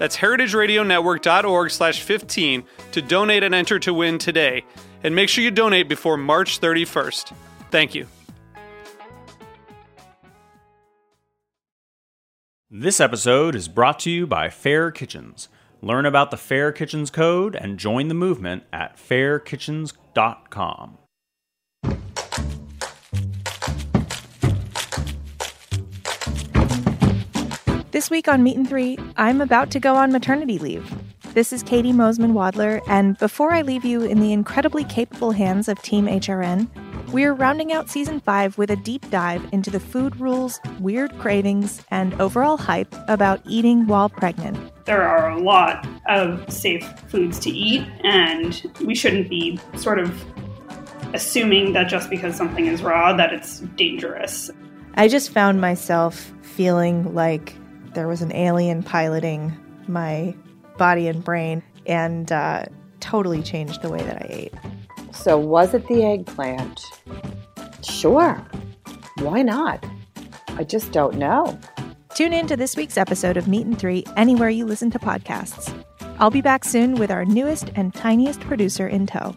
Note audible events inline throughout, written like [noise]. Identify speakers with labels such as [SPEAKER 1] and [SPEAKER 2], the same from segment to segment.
[SPEAKER 1] That's heritageradionetwork.org slash 15 to donate and enter to win today. And make sure you donate before March 31st. Thank you.
[SPEAKER 2] This episode is brought to you by Fair Kitchens. Learn about the Fair Kitchens Code and join the movement at fairkitchens.com.
[SPEAKER 3] This week on Meat and Three, I'm about to go on maternity leave. This is Katie Mosman Wadler, and before I leave you in the incredibly capable hands of Team HRN, we're rounding out season five with a deep dive into the food rules, weird cravings, and overall hype about eating while pregnant.
[SPEAKER 4] There are a lot of safe foods to eat, and we shouldn't be sort of assuming that just because something is raw that it's dangerous.
[SPEAKER 3] I just found myself feeling like there was an alien piloting my body and brain and uh, totally changed the way that I ate.
[SPEAKER 5] So, was it the eggplant? Sure. Why not? I just don't know.
[SPEAKER 3] Tune in to this week's episode of Meat and Three anywhere you listen to podcasts. I'll be back soon with our newest and tiniest producer in tow.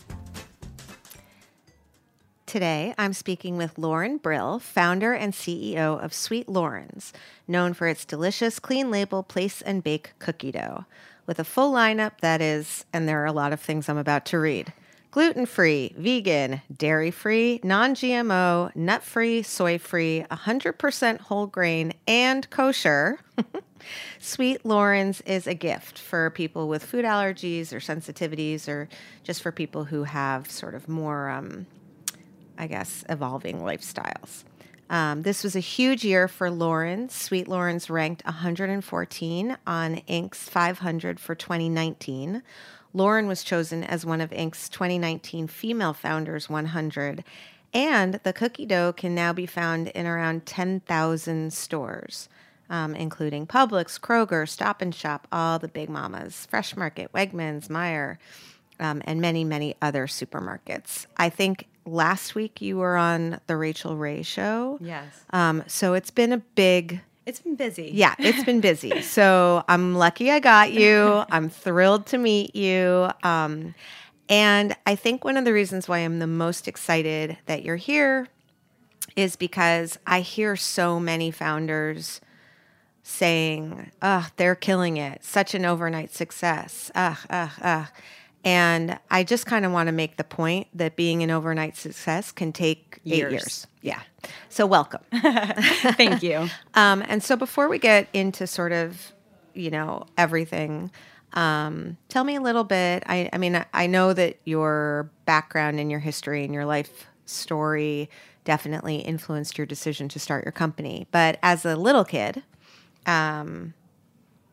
[SPEAKER 6] Today, I'm speaking with Loren Brill, founder and CEO of Sweet Loren's, known for its delicious clean label place and bake cookie dough, with a full lineup that is, and there are a lot of things I'm about to read gluten free, vegan, dairy free, non GMO, nut free, soy free, 100% whole grain, and kosher. [laughs] Sweet Loren's is a gift for people with food allergies or sensitivities, or just for people who have sort of more. Um, I guess, evolving lifestyles. Um, this was a huge year for Loren's. Sweet Loren's ranked 114 on Inc.'s 500 for 2019. Loren was chosen as one of Inc.'s 2019 Female Founders 100, and the cookie dough can now be found in around 10,000 stores, um, including Publix, Kroger, Stop and Shop, all the big mamas, Fresh Market, Wegmans, Meijer, um, and many, many other supermarkets. I think last week you were on the Rachael Ray show.
[SPEAKER 7] Yes.
[SPEAKER 6] Um, so it's been a big.
[SPEAKER 7] It's been busy.
[SPEAKER 6] Yeah, it's been busy. [laughs] so I'm lucky I got you. I'm thrilled to meet you. Um, and I think one of the reasons why I'm the most excited that you're here is because I hear so many founders saying, "Ugh, they're killing it. Such an overnight success. Ugh, ugh, ugh." And I just kind of want to make the point that being an overnight success can take
[SPEAKER 7] Years.
[SPEAKER 6] eight years. Yeah. So welcome. [laughs]
[SPEAKER 7] Thank you. [laughs]
[SPEAKER 6] Um, and so before we get into sort of, you know, everything, um, tell me a little bit. I, I mean, I- know that your background and your history and your life story definitely influenced your decision to start your company. But as a little kid, um,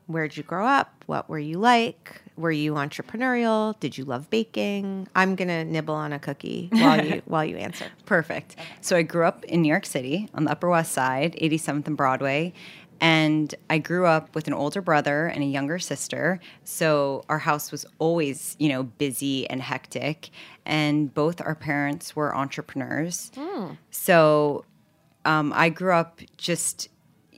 [SPEAKER 6] where'd you grow up? What were you like? Were you entrepreneurial? Did you love baking? I'm gonna nibble on a cookie [laughs] while you while you answer.
[SPEAKER 7] Perfect. So I grew up in New York City on the Upper West Side, 87th and Broadway. And I grew up with an older brother and a younger sister. So our house was always, you know, busy and hectic. And both our parents were entrepreneurs. So um, I grew up just,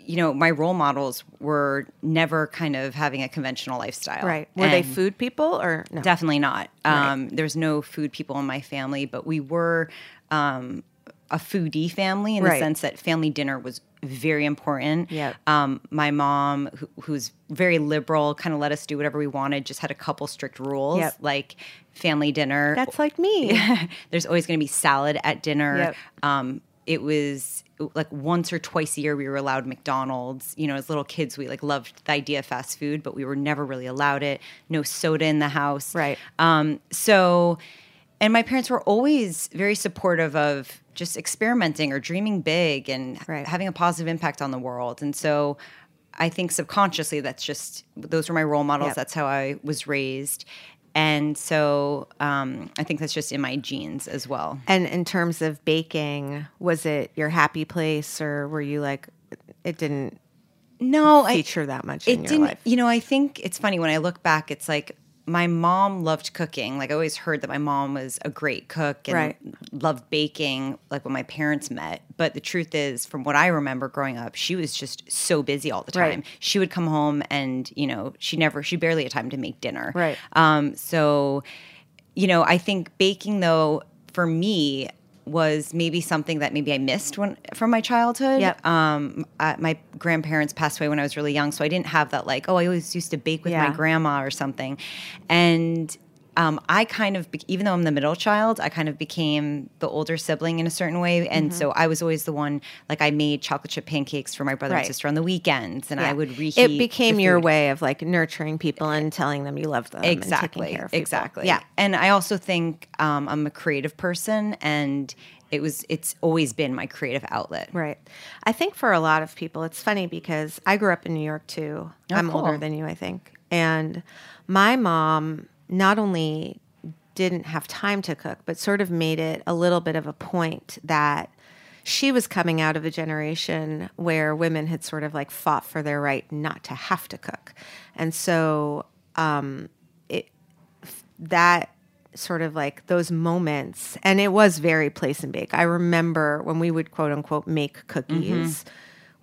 [SPEAKER 7] you know, my role models were never kind of having a conventional lifestyle.
[SPEAKER 6] Right. Were they food people or no?
[SPEAKER 7] Definitely not. Um, There's no food people in my family, but we were um, a foodie family in
[SPEAKER 6] Right.
[SPEAKER 7] the sense that family dinner was very important.
[SPEAKER 6] Yep.
[SPEAKER 7] Um, my mom, who, who's very liberal, kind of let us do whatever we wanted, just had a couple strict rules,
[SPEAKER 6] Yep.
[SPEAKER 7] like family dinner.
[SPEAKER 6] That's like me. [laughs]
[SPEAKER 7] There's always going to be salad at dinner.
[SPEAKER 6] Yep.
[SPEAKER 7] Um, it was like once or twice a year we were allowed McDonald's. You know, as little kids, we like loved the idea of fast food, but we were never really allowed it. No soda in the house.
[SPEAKER 6] Right.
[SPEAKER 7] Um, so, and my parents were always very supportive of just experimenting or dreaming big and
[SPEAKER 6] Right.
[SPEAKER 7] having a positive impact on the world. And so, I think subconsciously that's just those were my role models.
[SPEAKER 6] Yep.
[SPEAKER 7] That's how I was raised. And so um, I think that's just in my genes as well.
[SPEAKER 6] And in terms of baking, was it your happy place or were you like it didn't
[SPEAKER 7] No, I,
[SPEAKER 6] feature that much
[SPEAKER 7] it
[SPEAKER 6] in your
[SPEAKER 7] didn't.
[SPEAKER 6] life?
[SPEAKER 7] You know, I think it's funny when I look back. It's like my mom loved cooking. Like I always heard that my mom was a great cook and
[SPEAKER 6] Right.
[SPEAKER 7] loved baking. Like when my parents met, but the truth is, from what I remember growing up, she was just so busy all the time.
[SPEAKER 6] Right.
[SPEAKER 7] She would come home and you know she never, she barely had time to make dinner.
[SPEAKER 6] Right.
[SPEAKER 7] Um, so, you know, I think baking though for me was maybe something that maybe I missed when from my childhood.
[SPEAKER 6] Yep.
[SPEAKER 7] Um, I, my grandparents passed away when I was really young, so I didn't have that like, oh, I always used to bake with
[SPEAKER 6] Yeah.
[SPEAKER 7] my grandma or something, and. Um, I kind of, be- even though I'm the middle child, I kind of became the older sibling in a certain way, and
[SPEAKER 6] Mm-hmm.
[SPEAKER 7] so I was always the one. Like I made chocolate chip pancakes for my brother
[SPEAKER 6] Right.
[SPEAKER 7] and sister on the weekends, and I would reheat.
[SPEAKER 6] It became your way of like nurturing people and telling them you love them. and taking
[SPEAKER 7] exactly
[SPEAKER 6] care of
[SPEAKER 7] exactly
[SPEAKER 6] Yeah.
[SPEAKER 7] and i also think um, i'm a creative person and it was it's always been my creative outlet
[SPEAKER 6] Right. I think for a lot of people, it's funny because I grew up in New York too. I'm older than you, I think. And my mom not only didn't have time to cook, but sort of made it a little bit of a point that she was coming out of a generation where women had sort of like fought for their right not to have to cook. And so um, it, that sort of like those moments and it was very place and bake i remember when we would quote unquote make cookies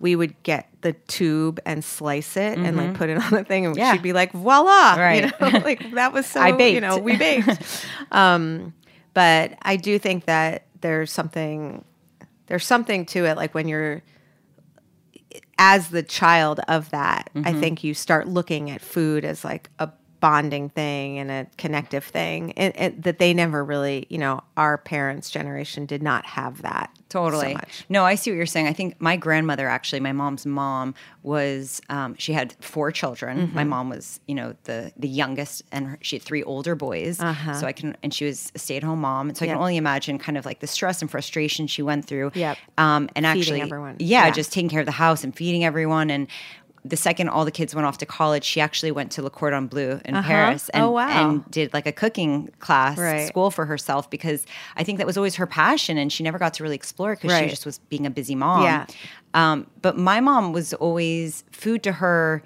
[SPEAKER 6] we would get the tube and slice it and like put it on the thing and
[SPEAKER 7] Yeah.
[SPEAKER 6] she'd be like voila
[SPEAKER 7] Right.
[SPEAKER 6] you know [laughs] like that was so [laughs]
[SPEAKER 7] I baked.
[SPEAKER 6] you know we baked [laughs] um but i do think that there's something there's something to it like when you're as the child of that, I
[SPEAKER 7] Mm-hmm.
[SPEAKER 6] think you start looking at food as like a bonding thing and a connective thing and, and that they never really, you know, our parents' generation did not have that
[SPEAKER 7] totally
[SPEAKER 6] so much.
[SPEAKER 7] no i see what you're saying i think my grandmother actually my mom's mom was um, she had four children
[SPEAKER 6] Mm-hmm.
[SPEAKER 7] my mom was you know the the youngest and her, she had three older boys so i can and she was a stay-at-home mom and so i
[SPEAKER 6] Uh-huh.
[SPEAKER 7] Can only imagine kind of like the stress and frustration she went through
[SPEAKER 6] Yep.
[SPEAKER 7] um, and
[SPEAKER 6] Feeding
[SPEAKER 7] actually
[SPEAKER 6] everyone.
[SPEAKER 7] yeah,
[SPEAKER 6] Yeah.
[SPEAKER 7] just taking care of the house and feeding everyone and the second all the kids went off to college, she actually went to Le Cordon Bleu in Paris and,
[SPEAKER 6] Oh, wow.
[SPEAKER 7] and did like a cooking class
[SPEAKER 6] Right.
[SPEAKER 7] school for herself because I think that was always her passion and she never got to really explore because
[SPEAKER 6] Right.
[SPEAKER 7] she just was being a busy mom.
[SPEAKER 6] Yeah.
[SPEAKER 7] Um, but my mom was always food to her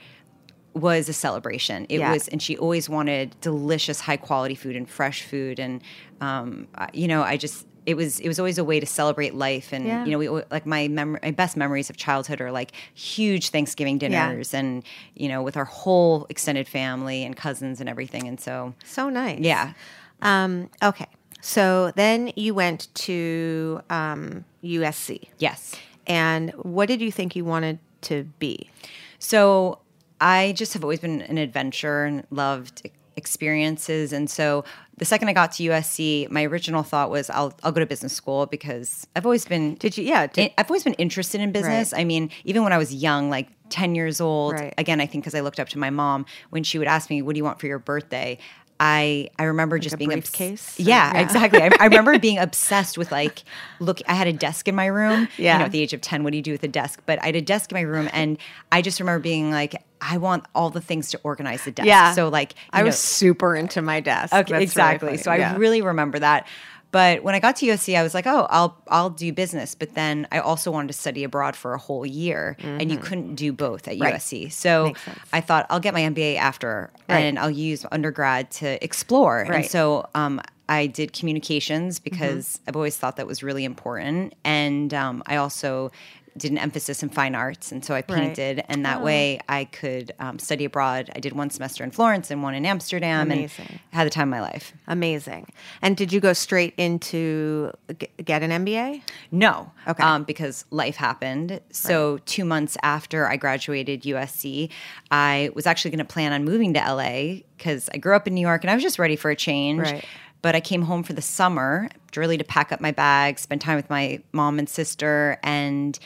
[SPEAKER 7] was a celebration. It
[SPEAKER 6] Yeah.
[SPEAKER 7] was, and she always wanted delicious, high quality food and fresh food. And um, you know, I just it was it was always a way to celebrate life. And
[SPEAKER 6] Yeah.
[SPEAKER 7] you know, we like my mem- my best memories of childhood are like huge Thanksgiving
[SPEAKER 6] Yeah.
[SPEAKER 7] dinners, and you know, with our whole extended family and cousins and everything. And so,
[SPEAKER 6] So nice.
[SPEAKER 7] yeah,
[SPEAKER 6] Um, okay. So then you went to um, USC.
[SPEAKER 7] yes.
[SPEAKER 6] And what did you think you wanted to be?
[SPEAKER 7] So I just have always been an adventurer and loved experiences. And so the second I got to USC, my original thought was I'll I'll go to business school because I've always been
[SPEAKER 6] Did you? Yeah. Did,
[SPEAKER 7] I've always been interested in business. I mean, even when I was young, like 10 years old,
[SPEAKER 6] Right.
[SPEAKER 7] again, I think because I looked up to my mom when she would ask me, What do you want for your birthday? I, I remember just
[SPEAKER 6] a
[SPEAKER 7] being obs-
[SPEAKER 6] briefcase?
[SPEAKER 7] Yeah,
[SPEAKER 6] Yeah.
[SPEAKER 7] exactly. I, I remember [laughs] being obsessed with like, look, I had a desk in my room.
[SPEAKER 6] Yeah.
[SPEAKER 7] You know, at the age of 10, what do you do with a desk? But I had a desk in my room and I just remember being like, I want all the things to organize the desk.
[SPEAKER 6] Yeah.
[SPEAKER 7] So like,
[SPEAKER 6] I
[SPEAKER 7] know,
[SPEAKER 6] was super into my desk.
[SPEAKER 7] Okay,
[SPEAKER 6] That's
[SPEAKER 7] exactly.
[SPEAKER 6] funny.
[SPEAKER 7] so I
[SPEAKER 6] Yeah.
[SPEAKER 7] really remember that. But when I got to USC, I was like, oh, I'll I'll do business. But then I also wanted to study abroad for a whole year, and you couldn't do both at
[SPEAKER 6] Mm-hmm. Right.
[SPEAKER 7] USC. So I thought I'll get my MBA after,
[SPEAKER 6] Right.
[SPEAKER 7] and I'll use undergrad to explore. And
[SPEAKER 6] Right. Mm-hmm.
[SPEAKER 7] so um, I did communications because I've always thought that was really important, and um, I also did an emphasis in fine arts, and so I
[SPEAKER 6] Right.
[SPEAKER 7] painted, and that way I could um, study abroad. I did one semester in Florence and one in Amsterdam,
[SPEAKER 6] Amazing.
[SPEAKER 7] and had the time of my life.
[SPEAKER 6] Amazing. And did you go straight into g- get an MBA?
[SPEAKER 7] No.
[SPEAKER 6] Okay.
[SPEAKER 7] Um, because life happened. So, two months after I graduated USC, I was actually going to plan on moving to LA because I grew up in New York and I was just ready for a change.
[SPEAKER 6] Right.
[SPEAKER 7] But I came home for the summer, really to pack up my bags, spend time with my mom and sister. And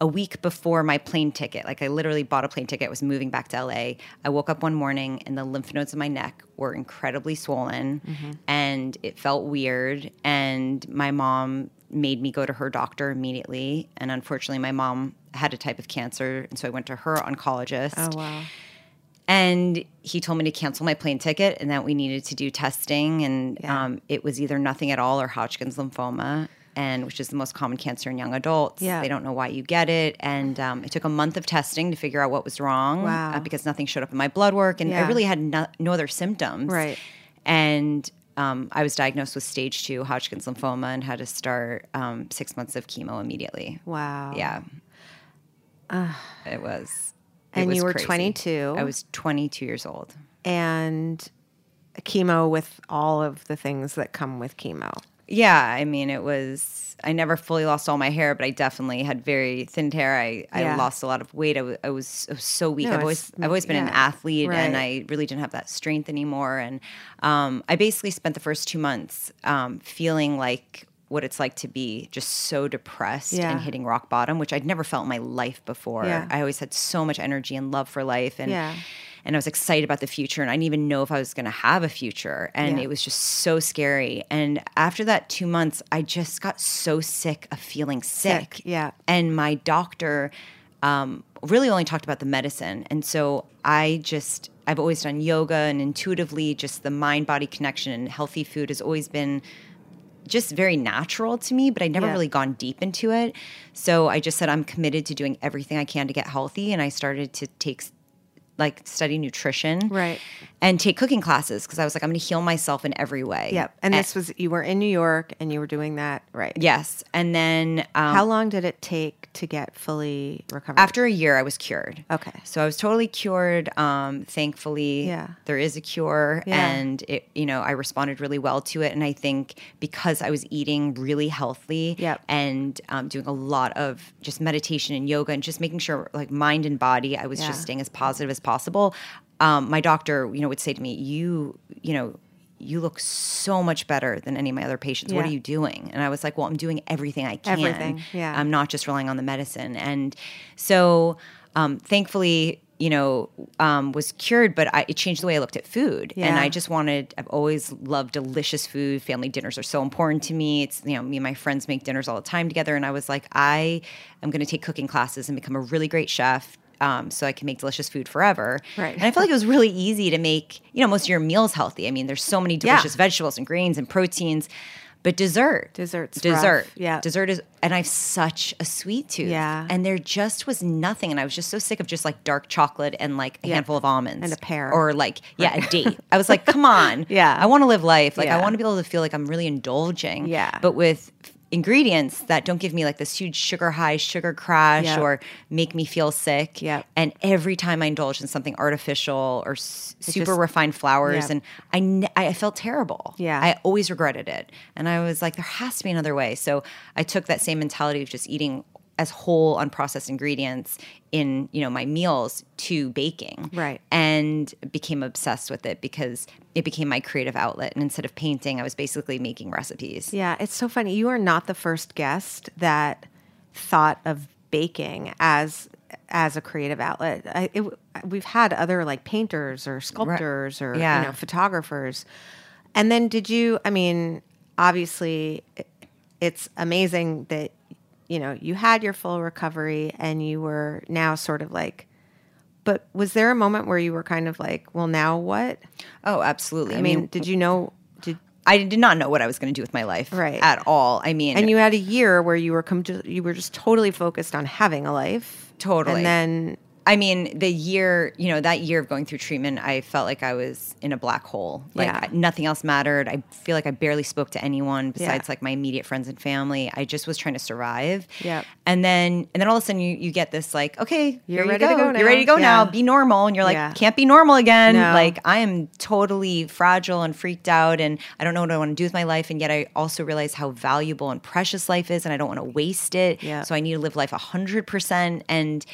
[SPEAKER 7] a week before my plane ticket, like I literally bought a plane ticket, was moving back to LA. I woke up one morning and the lymph nodes in my neck were incredibly swollen mm-hmm. and it felt weird. And my mom made me go to her doctor immediately. And unfortunately, my mom had a type of cancer. And so I went to her oncologist.
[SPEAKER 6] Oh, wow.
[SPEAKER 7] And he told me to cancel my plane ticket and that we needed to do testing. And um, it was either nothing at all or Hodgkin's lymphoma, and which is the most common cancer in young adults.
[SPEAKER 6] Yeah.
[SPEAKER 7] They don't know why you get it. And um, it took a month of testing to figure out what was wrong
[SPEAKER 6] Wow.
[SPEAKER 7] uh, because nothing showed up in my blood work. And
[SPEAKER 6] Yeah.
[SPEAKER 7] I really had no, no other symptoms.
[SPEAKER 6] Right.
[SPEAKER 7] And um, I was diagnosed with stage two Hodgkin's lymphoma and had to start um, six months of chemo immediately.
[SPEAKER 6] Wow.
[SPEAKER 7] Yeah. it was.
[SPEAKER 6] And you were
[SPEAKER 7] crazy.
[SPEAKER 6] 22.
[SPEAKER 7] I was 22 years old.
[SPEAKER 6] And chemo with all of the things that come with chemo.
[SPEAKER 7] Yeah, I mean, it was. I never fully lost all my hair, but I definitely had very thin hair. I,
[SPEAKER 6] Yeah.
[SPEAKER 7] I lost a lot of weight. I was, I was so weak.
[SPEAKER 6] No,
[SPEAKER 7] I've always I've always been an
[SPEAKER 6] yeah.
[SPEAKER 7] athlete, and I really didn't have that strength anymore. And um, I basically spent the first two months um, feeling like what it's like to be just so depressed
[SPEAKER 6] Yeah.
[SPEAKER 7] and hitting rock bottom, which I'd never felt in my life before.
[SPEAKER 6] Yeah.
[SPEAKER 7] I always had so much energy and love for life, and
[SPEAKER 6] Yeah.
[SPEAKER 7] and I was excited about the future, and I didn't even know if I was going to have a future, and it was just so scary. And after that two months, I just got so sick of feeling sick.
[SPEAKER 6] Sick, yeah.
[SPEAKER 7] And my doctor um, really only talked about the medicine, and so I just I've always done yoga, and intuitively, just the mind body connection and healthy food has always been just very natural to me, but I'd never
[SPEAKER 6] Yeah.
[SPEAKER 7] really gone deep into it. So I just said I'm committed to doing everything I can to get healthy, and I started to take like study nutrition,
[SPEAKER 6] Right.
[SPEAKER 7] And take cooking classes because I was like, I'm going to heal myself in every way.
[SPEAKER 6] Yep. And this was, you were in New York and you were doing that. Right.
[SPEAKER 7] yes, and then um,
[SPEAKER 6] How long did it take to get fully recovered?
[SPEAKER 7] after a year, I was cured.
[SPEAKER 6] Okay.
[SPEAKER 7] So I was totally cured. Um, thankfully,
[SPEAKER 6] Yeah.
[SPEAKER 7] there is a cure,
[SPEAKER 6] Yeah.
[SPEAKER 7] and it, you know, I responded really well to it. And I think because I was eating really healthy,
[SPEAKER 6] Yep.
[SPEAKER 7] and um, doing a lot of just meditation and yoga, and just making sure, like mind and body, I was
[SPEAKER 6] Yeah.
[SPEAKER 7] just staying as positive as possible. Um, my doctor, you know, would say to me, "You, you know." You look so much better than any of my other patients. What are you doing? And I was like, Well, I'm doing everything I can.
[SPEAKER 6] Everything, yeah.
[SPEAKER 7] I'm not just relying on the medicine. And so, um, thankfully, you know, um, was cured, but I, it changed the way I looked at food. And I just wanted, I've always loved delicious food. Family dinners are so important to me. It's, you know, me and my friends make dinners all the time together. And I was like, I am going to take cooking classes and become a really great chef. Um, so I can make delicious food forever.
[SPEAKER 6] Right.
[SPEAKER 7] And I felt like it was really easy to make, you know, most of your meals healthy. I mean, there's so many
[SPEAKER 6] Yeah.
[SPEAKER 7] delicious vegetables and grains and proteins, but dessert.
[SPEAKER 6] Dessert's
[SPEAKER 7] Dessert.
[SPEAKER 6] rough. Yeah.
[SPEAKER 7] Dessert is, and I have such a sweet tooth.
[SPEAKER 6] Yeah.
[SPEAKER 7] And there just was nothing. And I was just so sick of just like dark chocolate and like a
[SPEAKER 6] Yeah.
[SPEAKER 7] handful of almonds.
[SPEAKER 6] And a pear.
[SPEAKER 7] Or like, yeah, a date. I was like, come on. [laughs]
[SPEAKER 6] Yeah.
[SPEAKER 7] I want to live life. Like,
[SPEAKER 6] Yeah.
[SPEAKER 7] I want to be able to feel like I'm really indulging.
[SPEAKER 6] Yeah.
[SPEAKER 7] But with ingredients that don't give me like this huge sugar high, sugar crash,
[SPEAKER 6] Yep.
[SPEAKER 7] or make me feel sick.
[SPEAKER 6] Yep.
[SPEAKER 7] And every time I indulge in something artificial or s- super
[SPEAKER 6] just-
[SPEAKER 7] refined flours,
[SPEAKER 6] Yep.
[SPEAKER 7] and I, felt terrible.
[SPEAKER 6] Yeah.
[SPEAKER 7] I always regretted it. And I was like, there has to be another way. So I took that same mentality of just eating as whole unprocessed ingredients in you know my meals to baking
[SPEAKER 6] Right.
[SPEAKER 7] and became obsessed with it because it became my creative outlet and instead of painting i was basically making recipes
[SPEAKER 6] Yeah, it's so funny. You are not the first guest that thought of baking as as a creative outlet. I, it, we've had other like painters or sculptors or
[SPEAKER 7] Yeah.
[SPEAKER 6] you know photographers. And then did you? I mean, obviously, it's amazing that you know you had your full recovery and you were now sort of like. But was there a moment where you were kind of like, well, now what?
[SPEAKER 7] oh absolutely
[SPEAKER 6] I, mean, did you know? Did
[SPEAKER 7] I did not know what I was going to do with my life
[SPEAKER 6] Right.
[SPEAKER 7] at all. I mean,
[SPEAKER 6] And you had a year where you were com- you were just totally focused on having a life.
[SPEAKER 7] Totally.
[SPEAKER 6] And then
[SPEAKER 7] I mean, the year, you know, that year of going through treatment, I felt like I was in a black hole. Like
[SPEAKER 6] Yeah.
[SPEAKER 7] Nothing else mattered. I feel like I barely spoke to anyone besides
[SPEAKER 6] Yeah.
[SPEAKER 7] like my immediate friends and family. I just was trying to survive.
[SPEAKER 6] Yep.
[SPEAKER 7] And then, and then all of a sudden, you, you get this like, okay,
[SPEAKER 6] You're
[SPEAKER 7] here you
[SPEAKER 6] ready to go now.
[SPEAKER 7] You're ready to go now. Be normal. And you're like,
[SPEAKER 6] Yeah.
[SPEAKER 7] can't be normal again.
[SPEAKER 6] No.
[SPEAKER 7] Like I am totally fragile and freaked out, and I don't know what I want to do with my life. And yet, I also realize how valuable and precious life is, and I don't want to waste it.
[SPEAKER 6] Yeah.
[SPEAKER 7] So I need to live life a hundred percent. And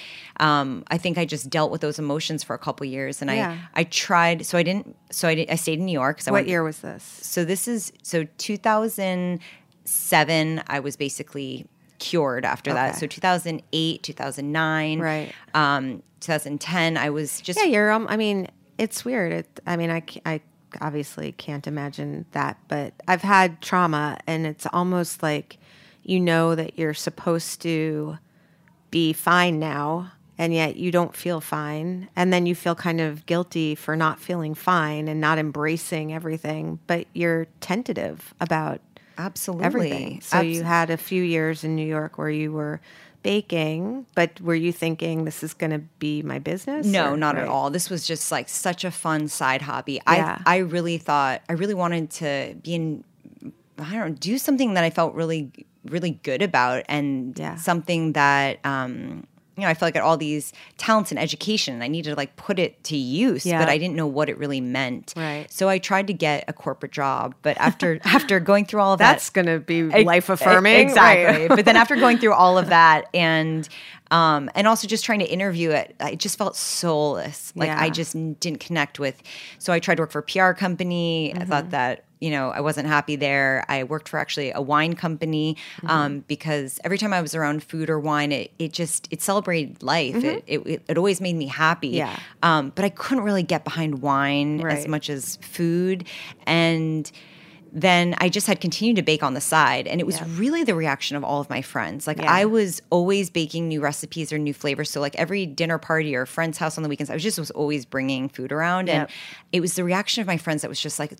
[SPEAKER 7] um, I think I just dealt with those emotions for a couple years, and
[SPEAKER 6] Yeah.
[SPEAKER 7] I I tried. So I didn't. So I did, I stayed in New York. So I
[SPEAKER 6] what
[SPEAKER 7] went,
[SPEAKER 6] year was this?
[SPEAKER 7] So this is so 2007. I was basically cured after that. So 2008, 2009,
[SPEAKER 6] Right.
[SPEAKER 7] Um, 2010. I was just
[SPEAKER 6] Yeah, you're. Um, I mean, it's weird. It, I mean, I, I obviously can't imagine that, but I've had trauma, and it's almost like you know that you're supposed to be fine now, and yet you don't feel fine, and then you feel kind of guilty for not feeling fine and not embracing everything, but you're tentative about
[SPEAKER 7] absolutely
[SPEAKER 6] everything. So you had a few years in New York where you were baking, but were you thinking this is going to be my business?
[SPEAKER 7] No,
[SPEAKER 6] or-
[SPEAKER 7] not at all. This was just like such a fun side hobby.
[SPEAKER 6] Yeah.
[SPEAKER 7] I I really thought I really wanted to be in I don't know, do something that I felt really really good about and
[SPEAKER 6] Yeah.
[SPEAKER 7] something that um you know, I felt like I had all these talents and education and I needed to like put it to use,
[SPEAKER 6] Yeah.
[SPEAKER 7] but I didn't know what it really meant.
[SPEAKER 6] Right.
[SPEAKER 7] So I tried to get a corporate job, but after [laughs] after going through all of
[SPEAKER 6] That's
[SPEAKER 7] that
[SPEAKER 6] going to be life affirming.
[SPEAKER 7] Exactly.
[SPEAKER 6] right?
[SPEAKER 7] but then after going through all of [laughs] that and um, and also just trying to interview it, I just felt soulless. Like I just didn't connect with. So I tried to work for a PR company. I
[SPEAKER 6] Mm-hmm.
[SPEAKER 7] thought that you know I wasn't happy there. I worked for actually a wine company
[SPEAKER 6] Mm-hmm.
[SPEAKER 7] um, because every time I was around food or wine, it, it just it celebrated life. It, it it it always made me happy.
[SPEAKER 6] Mm-hmm. Yeah.
[SPEAKER 7] Um, but I couldn't really get behind wine as much as food and then I just had continued to bake on the side. And it was really the reaction of all of my friends. Like
[SPEAKER 6] Yeah.
[SPEAKER 7] I was always baking new recipes or new flavors. So like every dinner party or friend's house on the weekends, I was just was always bringing food around. And it was the reaction of my friends that was just like,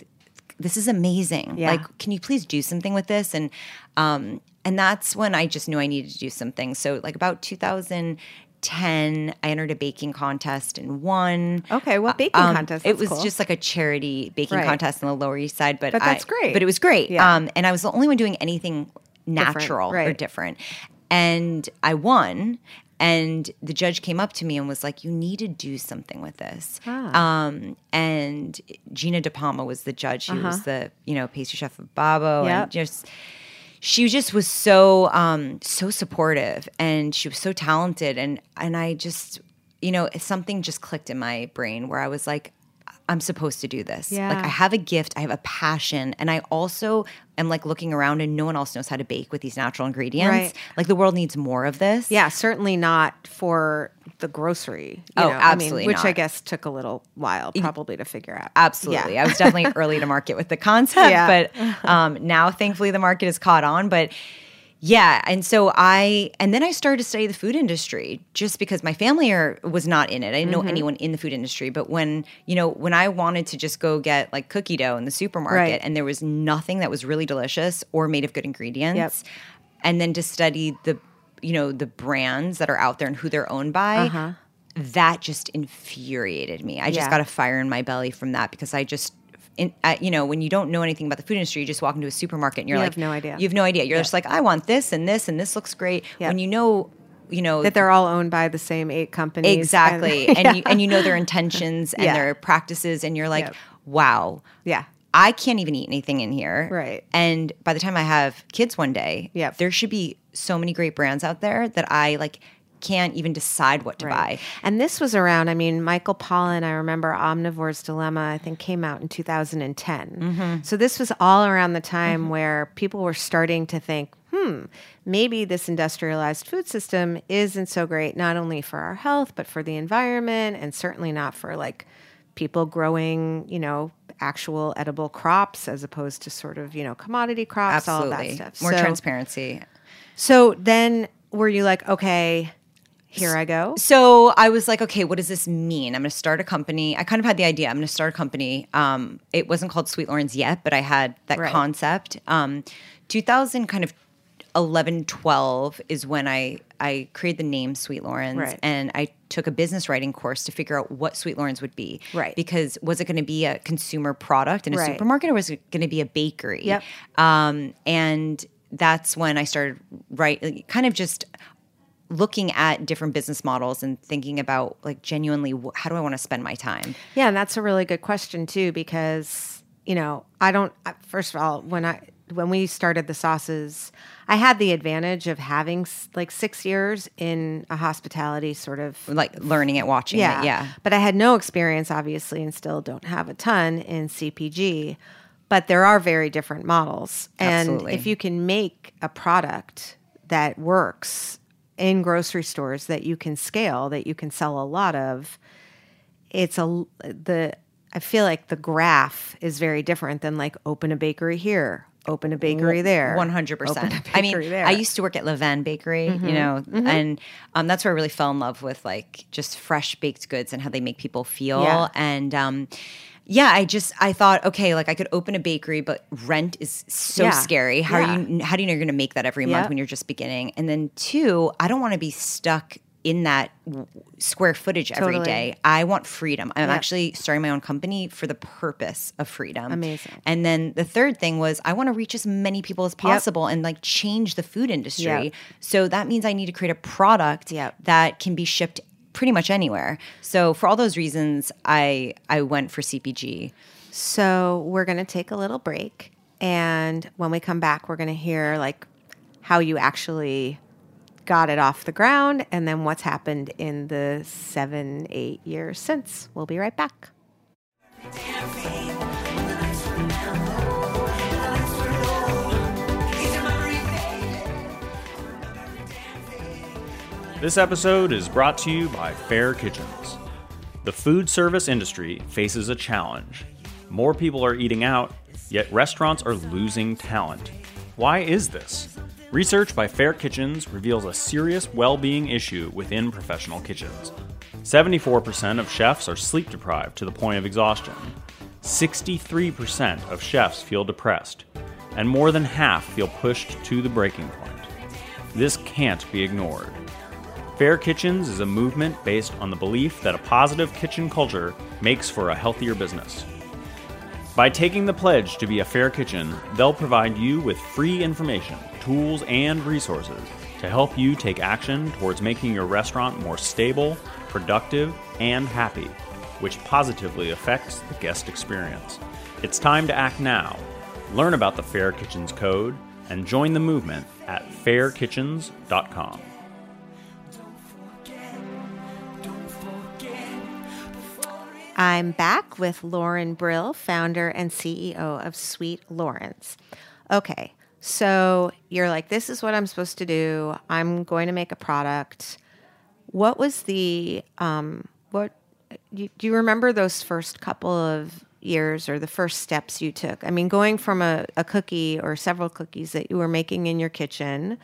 [SPEAKER 7] this is amazing.
[SPEAKER 6] Yeah.
[SPEAKER 7] Like, can you please do something with this? And um, and that's when I just knew I needed to do something. So like about 2010, I entered a baking contest and won.
[SPEAKER 6] Okay, what baking
[SPEAKER 7] Um,
[SPEAKER 6] contest?
[SPEAKER 7] It was
[SPEAKER 6] cool.
[SPEAKER 7] just like a charity baking
[SPEAKER 6] Right.
[SPEAKER 7] contest on the Lower East Side, but
[SPEAKER 6] But that's
[SPEAKER 7] I-
[SPEAKER 6] great.
[SPEAKER 7] But it was great.
[SPEAKER 6] Yeah.
[SPEAKER 7] Um, and I was the only one doing anything natural or
[SPEAKER 6] right.
[SPEAKER 7] different, and I won. And the judge came up to me and was like, "You need to do something with this."
[SPEAKER 6] Ah.
[SPEAKER 7] Um, and Gina De Palma was the judge. She was the you know pastry chef of Babbo,
[SPEAKER 6] Uh-huh. Yep.
[SPEAKER 7] and just she just was so um so supportive and she was so talented and and I just you know something just clicked in my brain where I was like I'm supposed to do this. Like I have a gift, I have a passion, and I also am like looking around and no one else knows how to bake with these natural ingredients.
[SPEAKER 6] Right.
[SPEAKER 7] Like the world needs more of this.
[SPEAKER 6] Yeah, certainly not for the grocery. you
[SPEAKER 7] Oh,
[SPEAKER 6] know, I mean,
[SPEAKER 7] absolutely
[SPEAKER 6] which I guess took a little while probably to figure out.
[SPEAKER 7] Absolutely.
[SPEAKER 6] Yeah.
[SPEAKER 7] I was definitely [laughs] early to market with the concept,
[SPEAKER 6] Yeah.
[SPEAKER 7] but [laughs] um, now thankfully the market has caught on. But yeah, and so I and then I started to study the food industry just because my family are, was not in it. I didn't
[SPEAKER 6] Mm-hmm.
[SPEAKER 7] know anyone in the food industry, but when you know when I wanted to just go get like cookie dough in the supermarket
[SPEAKER 6] Right.
[SPEAKER 7] and there was nothing that was really delicious or made of good ingredients, and then to study the you know the brands that are out there and who they're owned by. That just infuriated me. I just
[SPEAKER 6] Uh-huh. Yeah.
[SPEAKER 7] got a fire in my belly from that because I just in, uh, you know, when you don't know anything about the food industry, you just walk into a supermarket and you're
[SPEAKER 6] You
[SPEAKER 7] like,
[SPEAKER 6] have no idea.
[SPEAKER 7] You have no idea. You're just like, I want this and this and this looks great.
[SPEAKER 6] Yeah.
[SPEAKER 7] When you know, you know
[SPEAKER 6] that they're all owned by the same eight companies.
[SPEAKER 7] exactly,
[SPEAKER 6] And, [laughs]
[SPEAKER 7] and you and you know their intentions and
[SPEAKER 6] Yeah.
[SPEAKER 7] their practices, and you're like,
[SPEAKER 6] Yep.
[SPEAKER 7] wow,
[SPEAKER 6] yeah.
[SPEAKER 7] I can't even eat anything in here.
[SPEAKER 6] Right.
[SPEAKER 7] And by the time I have kids one day,
[SPEAKER 6] Yep.
[SPEAKER 7] there should be so many great brands out there that I like can't even decide what to buy.
[SPEAKER 6] And this was around, I mean, Michael Pollan, I remember Omnivore's Dilemma, I think came out in 2010.
[SPEAKER 7] Mm-hmm.
[SPEAKER 6] So this was all around the time where people were starting to think, hmm, maybe this industrialized food system isn't so great, not only for our health, but for the environment, and certainly not for like people growing, you know, actual edible crops as opposed to sort of, you know, commodity crops, all of that stuff.
[SPEAKER 7] More
[SPEAKER 6] So-
[SPEAKER 7] transparency.
[SPEAKER 6] so then were you like, okay,
[SPEAKER 3] Here I go.
[SPEAKER 7] So I was like, okay, what does this mean? I'm going to start a company. I kind of had the idea. I'm going to start a company. Um, it wasn't called Sweet Loren's yet, but I had that
[SPEAKER 3] Right.
[SPEAKER 7] concept. Um, 2000 kind of 11, 12 is when I I created the name Sweet Loren's,
[SPEAKER 3] Right.
[SPEAKER 7] and I took a business writing course to figure out what Sweet Loren's would be.
[SPEAKER 3] Right.
[SPEAKER 7] Because was it going to be a consumer product in a
[SPEAKER 3] Right.
[SPEAKER 7] supermarket, or was it going to be a bakery?
[SPEAKER 3] Yep.
[SPEAKER 7] Um, and that's when I started right, kind of just looking at different business models and thinking about like genuinely how do I want to spend my time?
[SPEAKER 6] Yeah, and that's a really good question too because you know I don't. First of all, when I when we started the sauces, I had the advantage of having s- like six years in a hospitality sort of
[SPEAKER 7] Like learning it, watching
[SPEAKER 6] yeah,
[SPEAKER 7] it. Yeah.
[SPEAKER 6] But I had no experience, obviously, and still don't have a ton in CPG. But there are very different models,
[SPEAKER 7] Absolutely.
[SPEAKER 6] and if you can make a product that works in grocery stores that you can scale, that you can sell a lot of, it's a the I feel like the graph is very different than like open a bakery here, open a bakery there,
[SPEAKER 7] One hundred
[SPEAKER 6] open
[SPEAKER 7] percent.
[SPEAKER 6] a
[SPEAKER 7] I mean,
[SPEAKER 6] there. Mm-hmm.
[SPEAKER 7] I used to work at Levain Bakery, you know, and um, that's where I really fell in love with like just fresh baked goods and how they make people feel.
[SPEAKER 6] Yeah.
[SPEAKER 7] And um, yeah, I just I thought, okay, like I could open a bakery, but rent is so
[SPEAKER 6] Yeah.
[SPEAKER 7] scary. How
[SPEAKER 6] Yeah.
[SPEAKER 7] are you? How do you know you're going to make that every month when you're just beginning? And then two, I don't want to be stuck in that square footage every
[SPEAKER 6] Totally.
[SPEAKER 7] day. I want freedom. I'm
[SPEAKER 6] Yep.
[SPEAKER 7] actually starting my own company for the purpose of freedom.
[SPEAKER 6] Amazing.
[SPEAKER 7] And then the third thing was I want to reach as many people as possible and like change the food industry.
[SPEAKER 6] Yep.
[SPEAKER 7] So that means I need to create a product
[SPEAKER 6] Yep.
[SPEAKER 7] that can be shipped pretty much anywhere. So for all those reasons, I I went for CPG.
[SPEAKER 6] So we're going to take a little break. And when we come back, we're going to hear like how you actually got it off the ground and then what's happened in the seven, eight years since. We'll be right back.
[SPEAKER 2] This episode is brought to you by Fair Kitchens. The food service industry faces a challenge. More people are eating out, yet restaurants are losing talent. Why is this? Research by Fair Kitchens reveals a serious well being issue within professional kitchens. 74% of chefs are sleep deprived to the point of exhaustion. 63% of chefs feel depressed, and more than half feel pushed to the breaking point. This can't be ignored. Fair Kitchens is a movement based on the belief that a positive kitchen culture makes for a healthier business. By taking the pledge to be a fair kitchen, they'll provide you with free information, tools, and resources to help you take action towards making your restaurant more stable, productive, and happy, which positively affects the guest experience. It's time to act now. Learn about the Fair Kitchens Code and join the movement at fairkitchens.com.
[SPEAKER 6] I'm back with Loren Brill, founder and CEO of Sweet Loren's. Okay, so you're like, this is what I'm supposed to do. I'm going to make a product. What was the um, what? Do you remember those first couple of years or the first steps you took? I mean, going from a, a cookie or several cookies that you were making in your kitchen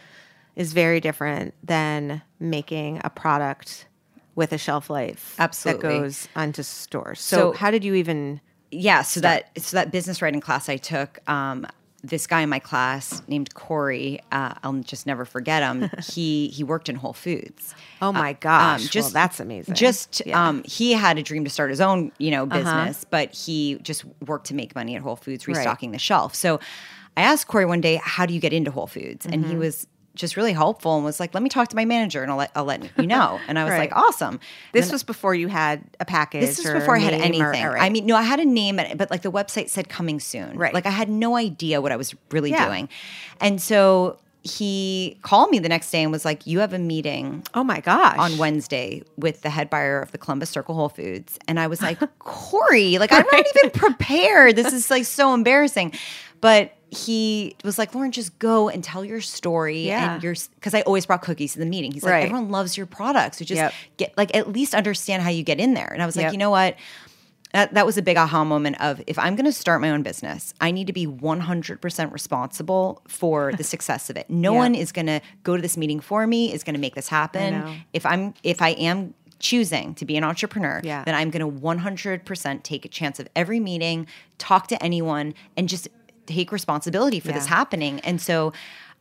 [SPEAKER 6] is very different than making a product with a shelf life
[SPEAKER 7] Absolutely.
[SPEAKER 6] that goes onto stores. So,
[SPEAKER 7] So-
[SPEAKER 6] how did you even?
[SPEAKER 7] yeah so that so that business writing class i took um this guy in my class named Corey, uh, I'll just never forget him. [laughs] he he worked in Whole Foods.
[SPEAKER 6] Oh my gosh!
[SPEAKER 7] Um,
[SPEAKER 6] well, that's amazing.
[SPEAKER 7] Just
[SPEAKER 6] Yeah. Uh-huh.
[SPEAKER 7] um, he had a dream to start his own, you know, business, but he just worked to make money at Whole Foods,
[SPEAKER 6] Right.
[SPEAKER 7] restocking the shelf. So I asked Corey one day, "How do you get into Whole Foods?" And
[SPEAKER 6] Mm-hmm.
[SPEAKER 7] he was just really helpful and was like, "Let me talk to my manager, and I'll let I'll let you know." [laughs] And I was
[SPEAKER 6] Right.
[SPEAKER 7] like, "Awesome."
[SPEAKER 6] this
[SPEAKER 7] And
[SPEAKER 6] was before you had a package.
[SPEAKER 7] this was
[SPEAKER 6] or
[SPEAKER 7] before I had anything.
[SPEAKER 6] or- all
[SPEAKER 7] I mean, no, I had a name, but like the website said coming soon.
[SPEAKER 6] Right.
[SPEAKER 7] Like I had no idea what I was really
[SPEAKER 6] Yeah.
[SPEAKER 7] doing. And so he called me the next day and was like, You have a meeting
[SPEAKER 6] oh my gosh!
[SPEAKER 7] on Wednesday with the head buyer of the Columbus Circle Whole Foods. And I was like, [laughs] Corey, like I'm not even prepared. This is like so embarrassing. But he was like, Loren, just go and tell your story.
[SPEAKER 6] Yeah.
[SPEAKER 7] And your because I always brought cookies to the meeting. He's like,
[SPEAKER 6] Right.
[SPEAKER 7] everyone loves your products. So just
[SPEAKER 6] Yep.
[SPEAKER 7] get like at least understand how you get in there. And I was like,
[SPEAKER 6] Yep.
[SPEAKER 7] you know what? that, that was a big aha moment of if I'm going to start my own business, I need to be 100% responsible for the [laughs] success of it. No one is going to go to this meeting for me, is going to make this happen. If I'm if I am choosing to be an entrepreneur,
[SPEAKER 6] Yeah.
[SPEAKER 7] then I'm going to 100% take a chance of every meeting, talk to anyone and just take responsibility for this happening. And so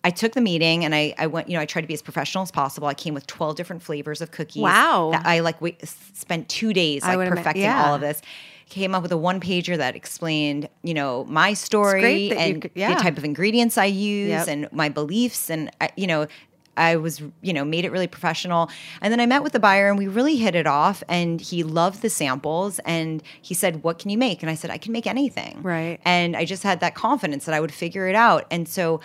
[SPEAKER 7] I took the meeting and I, I went, you know, I tried to be as professional as possible. I came with 12 different flavors of cookies.
[SPEAKER 6] Wow.
[SPEAKER 7] That I like wait, spent two days like perfecting
[SPEAKER 6] yeah.
[SPEAKER 7] all of this. Came up with a one pager that explained, you know, my story
[SPEAKER 6] that you
[SPEAKER 7] and
[SPEAKER 6] yeah.
[SPEAKER 7] the type of ingredients I use
[SPEAKER 6] Yep.
[SPEAKER 7] and my beliefs. And, I, you know, I was, you know, made it really professional. And then I met with the buyer and we really hit it off. And he loved the samples. And he said, What can you make? And I said, I can make anything.
[SPEAKER 6] Right.
[SPEAKER 7] And I just had that confidence that I would figure it out. And so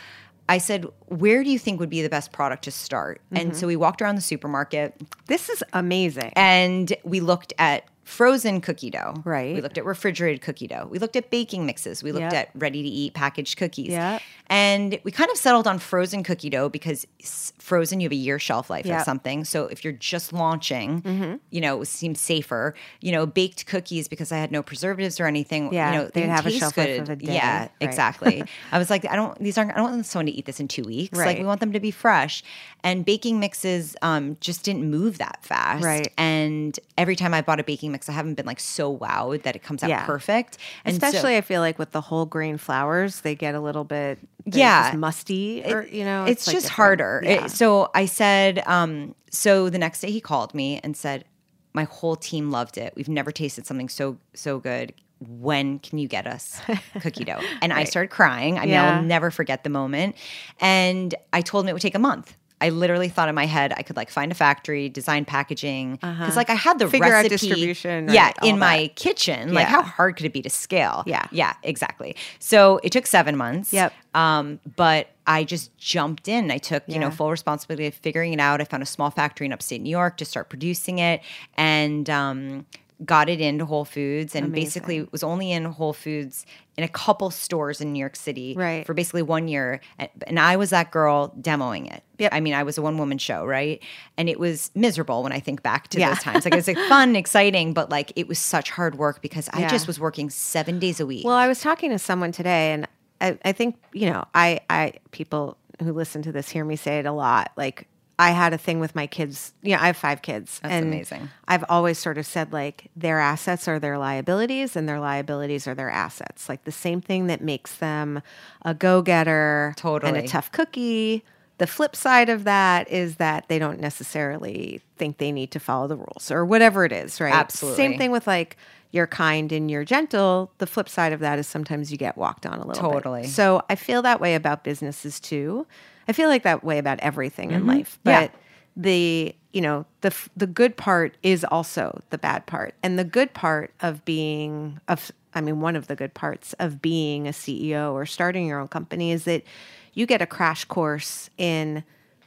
[SPEAKER 7] I said, Where do you think would be the best product to start? And
[SPEAKER 6] Mm-hmm.
[SPEAKER 7] so we walked around the supermarket
[SPEAKER 6] This is amazing.
[SPEAKER 7] and we looked at frozen cookie dough.
[SPEAKER 6] Right.
[SPEAKER 7] We looked at refrigerated cookie dough. We looked at baking mixes. We looked
[SPEAKER 6] Yep.
[SPEAKER 7] at ready to eat packaged cookies.
[SPEAKER 6] Yep.
[SPEAKER 7] And we kind of settled on frozen cookie dough because frozen, you have a year shelf life
[SPEAKER 6] Yep. Mm-hmm.
[SPEAKER 7] of something. So if you're just launching, you know, it seems safer. You know, baked cookies because I had no preservatives or anything.
[SPEAKER 6] Yeah,
[SPEAKER 7] you know, didn't
[SPEAKER 6] have a shelf life
[SPEAKER 7] good.
[SPEAKER 6] of a day.
[SPEAKER 7] Yeah,
[SPEAKER 6] Right.
[SPEAKER 7] exactly. [laughs] I was like, I don't. These aren't. I don't want someone to eat this in two weeks.
[SPEAKER 6] Right.
[SPEAKER 7] Like we want them to be fresh. And baking mixes um, just didn't move that fast.
[SPEAKER 6] Right.
[SPEAKER 7] And every time I bought a baking mix, I haven't been like so wowed that it comes out
[SPEAKER 6] Yeah.
[SPEAKER 7] perfect. And so-
[SPEAKER 6] Especially, I feel like with the whole grain flours, they get a little bit
[SPEAKER 7] Yeah.
[SPEAKER 6] just musty, or you know,
[SPEAKER 7] it's,
[SPEAKER 6] like
[SPEAKER 7] just
[SPEAKER 6] different.
[SPEAKER 7] harder. It- so I said, um, so the next day he called me and said, my whole team loved it. We've never tasted something so so good. When can you get us [laughs] cookie dough? And I started crying. I mean,
[SPEAKER 6] Yeah.
[SPEAKER 7] I'll never forget the moment. And I told him it would take a month. I literally thought in my head I could like find a factory, design packaging, because like I had the
[SPEAKER 6] Uh-huh. Figure out
[SPEAKER 7] recipe,
[SPEAKER 6] distribution,
[SPEAKER 7] yeah,
[SPEAKER 6] right, all
[SPEAKER 7] in my
[SPEAKER 6] that.
[SPEAKER 7] kitchen. Like how hard could it be to scale?
[SPEAKER 6] Yeah.
[SPEAKER 7] yeah, exactly. So it took seven months.
[SPEAKER 6] Yep.
[SPEAKER 7] Um, but I just jumped in. I took, you know, full responsibility of figuring it out. I found a small factory in upstate New York to start producing it and um, got it into Whole Foods and basically was only in Whole Foods in a couple stores in New York City
[SPEAKER 6] Right.
[SPEAKER 7] for basically one year. And, I was that girl demoing it.
[SPEAKER 6] Yep.
[SPEAKER 7] I mean, I was a one woman show, right? And it was miserable when I think back to
[SPEAKER 6] Yeah.
[SPEAKER 7] those times. Like it was like [laughs] fun, exciting, but like it was such hard work because I just was working seven days a week.
[SPEAKER 6] Well, I was talking to someone today, and I, I think you know, I, I people who listen to this hear me say it a lot. Like I had a thing with my kids. You know, I have five kids.
[SPEAKER 7] That's
[SPEAKER 6] and
[SPEAKER 7] amazing.
[SPEAKER 6] I've always sort of said like their assets are their liabilities, and their liabilities are their assets. Like the same thing that makes them a go getter, and a tough cookie. The flip side of that is that they don't necessarily think they need to follow the rules or whatever it is, right?
[SPEAKER 7] Absolutely.
[SPEAKER 6] Same thing with like you're kind and you're gentle. The flip side of that is sometimes you get walked on a little bit.
[SPEAKER 7] Totally.
[SPEAKER 6] So I feel that way about businesses too. I feel like that way about everything in life.
[SPEAKER 7] Mm-hmm. Yeah.
[SPEAKER 6] But the you know the the good part is also the bad part, and the good part of being of I mean one of the good parts of being a CEO or starting your own company is that you get a crash course in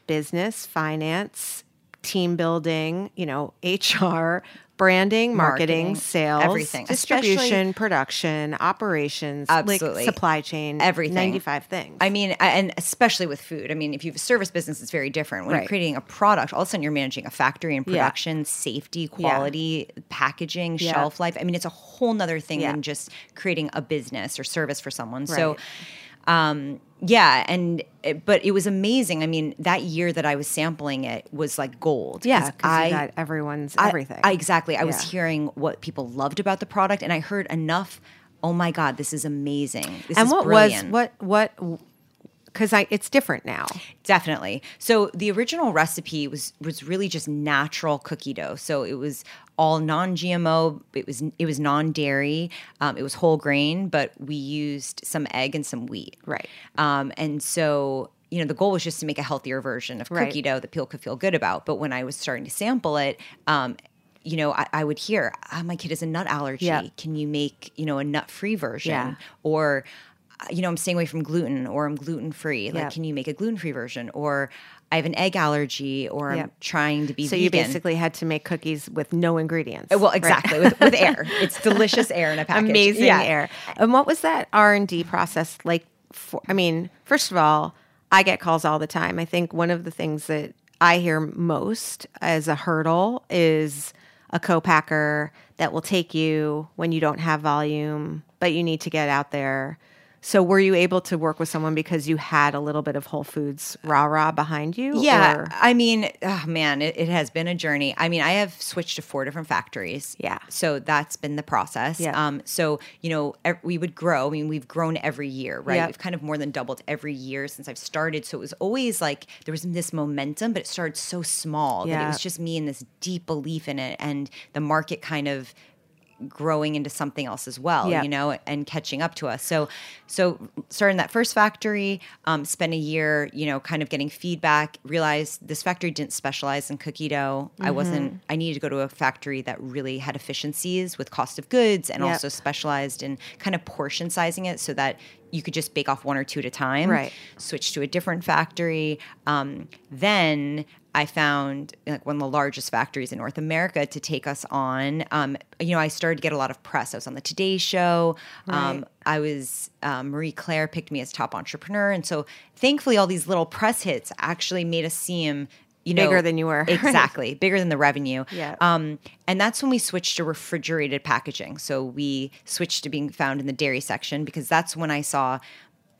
[SPEAKER 6] business, finance, team building, you know, [laughs] HR, branding, marketing,
[SPEAKER 7] Marketing,
[SPEAKER 6] sales,
[SPEAKER 7] everything.
[SPEAKER 6] distribution, production, operations,
[SPEAKER 7] Absolutely.
[SPEAKER 6] like supply chain,
[SPEAKER 7] Everything.
[SPEAKER 6] 95 things.
[SPEAKER 7] I mean, and especially with food. I mean, if you have a service business, it's very different. When
[SPEAKER 6] Right.
[SPEAKER 7] you're creating a product, all of a sudden you're managing a factory and
[SPEAKER 6] Yeah.
[SPEAKER 7] production, safety, quality, packaging,
[SPEAKER 6] Yeah.
[SPEAKER 7] shelf life. I mean, it's a whole nother thing
[SPEAKER 6] Yeah.
[SPEAKER 7] than just creating a business or service for someone. So, um, yeah, and eh, but it was amazing. I mean, that year that I was sampling it was like gold.
[SPEAKER 6] Yeah, because you got everyone's
[SPEAKER 7] I-
[SPEAKER 6] everything.
[SPEAKER 7] I, exactly. I was hearing what people loved about the product, and I heard enough. Oh my god, this is amazing! This
[SPEAKER 6] and
[SPEAKER 7] is
[SPEAKER 6] what
[SPEAKER 7] brilliant.
[SPEAKER 6] was what what because I it's different now.
[SPEAKER 7] Definitely. So the original recipe was was really just natural cookie dough. So it was all non-GMO. It was it was non-dairy. Um, it was whole grain, but we used some egg and some wheat.
[SPEAKER 6] Right.
[SPEAKER 7] Um, and so you know the goal was just to make a healthier version of cookie
[SPEAKER 6] Right.
[SPEAKER 7] dough that people could feel good about. But when I was starting to sample it. Um, you know, I, I would hear, ah, my kid has a nut allergy.
[SPEAKER 6] Yeah.
[SPEAKER 7] Can you make, you know, a nut free version?
[SPEAKER 6] Yeah.
[SPEAKER 7] Or, you know, I'm staying away from gluten or I'm gluten free. Like,
[SPEAKER 6] Yeah.
[SPEAKER 7] can you make a gluten free version? Or I have an egg allergy or
[SPEAKER 6] Yeah.
[SPEAKER 7] I'm trying to be
[SPEAKER 6] So
[SPEAKER 7] vegan.
[SPEAKER 6] you basically had to make cookies with no ingredients.
[SPEAKER 7] Well,
[SPEAKER 6] right?
[SPEAKER 7] exactly with, with air. [laughs] It's delicious air in a package.
[SPEAKER 6] amazing
[SPEAKER 7] Yeah.
[SPEAKER 6] air. And what was that R and D process like? For I mean, first of all, I get calls all the time. I think one of the things that I hear most as a hurdle is a co-packer that will take you when you don't have volume, but you need to get out there. So were you able to work with someone because you had a little bit of Whole Foods rah rah behind you?
[SPEAKER 7] Yeah,
[SPEAKER 6] or-
[SPEAKER 7] I mean, oh man, it, it has been a journey. I mean, I have switched to four different factories.
[SPEAKER 6] Yeah.
[SPEAKER 7] so that's been the process.
[SPEAKER 6] Yeah.
[SPEAKER 7] Um, so you know, we would grow. I mean, we've grown every year, right?
[SPEAKER 6] Yep.
[SPEAKER 7] We've kind of more than doubled every year since I've started. So it was always like there was this momentum, but it started so small that
[SPEAKER 6] Yeah.
[SPEAKER 7] it was just me and this deep belief in it, and the market kind of growing into something else as well
[SPEAKER 6] Yeah.
[SPEAKER 7] you know and catching up to us so so starting that first factory um, spent a year you know kind of getting feedback realized this factory didn't specialize in cookie dough i
[SPEAKER 6] Mm-hmm.
[SPEAKER 7] wasn't i needed to go to a factory that really had efficiencies with cost of goods and
[SPEAKER 6] Yep.
[SPEAKER 7] also specialized in kind of portion sizing it so that you could just bake off one or two at a time
[SPEAKER 6] Right.
[SPEAKER 7] switched to a different factory um, then I found like one of the largest factories in North America to take us on. Um, you know, I started to get a lot of press. I was on the Today Show. Um, I was um, Marie Claire picked me as top entrepreneur, and so thankfully, all these little press hits actually made us seem. You know,
[SPEAKER 6] Bigger than you were. [laughs]
[SPEAKER 7] exactly bigger than the revenue.
[SPEAKER 6] Yeah.
[SPEAKER 7] Um, and that's when we switched to refrigerated packaging. So we switched to being found in the dairy section because that's when I saw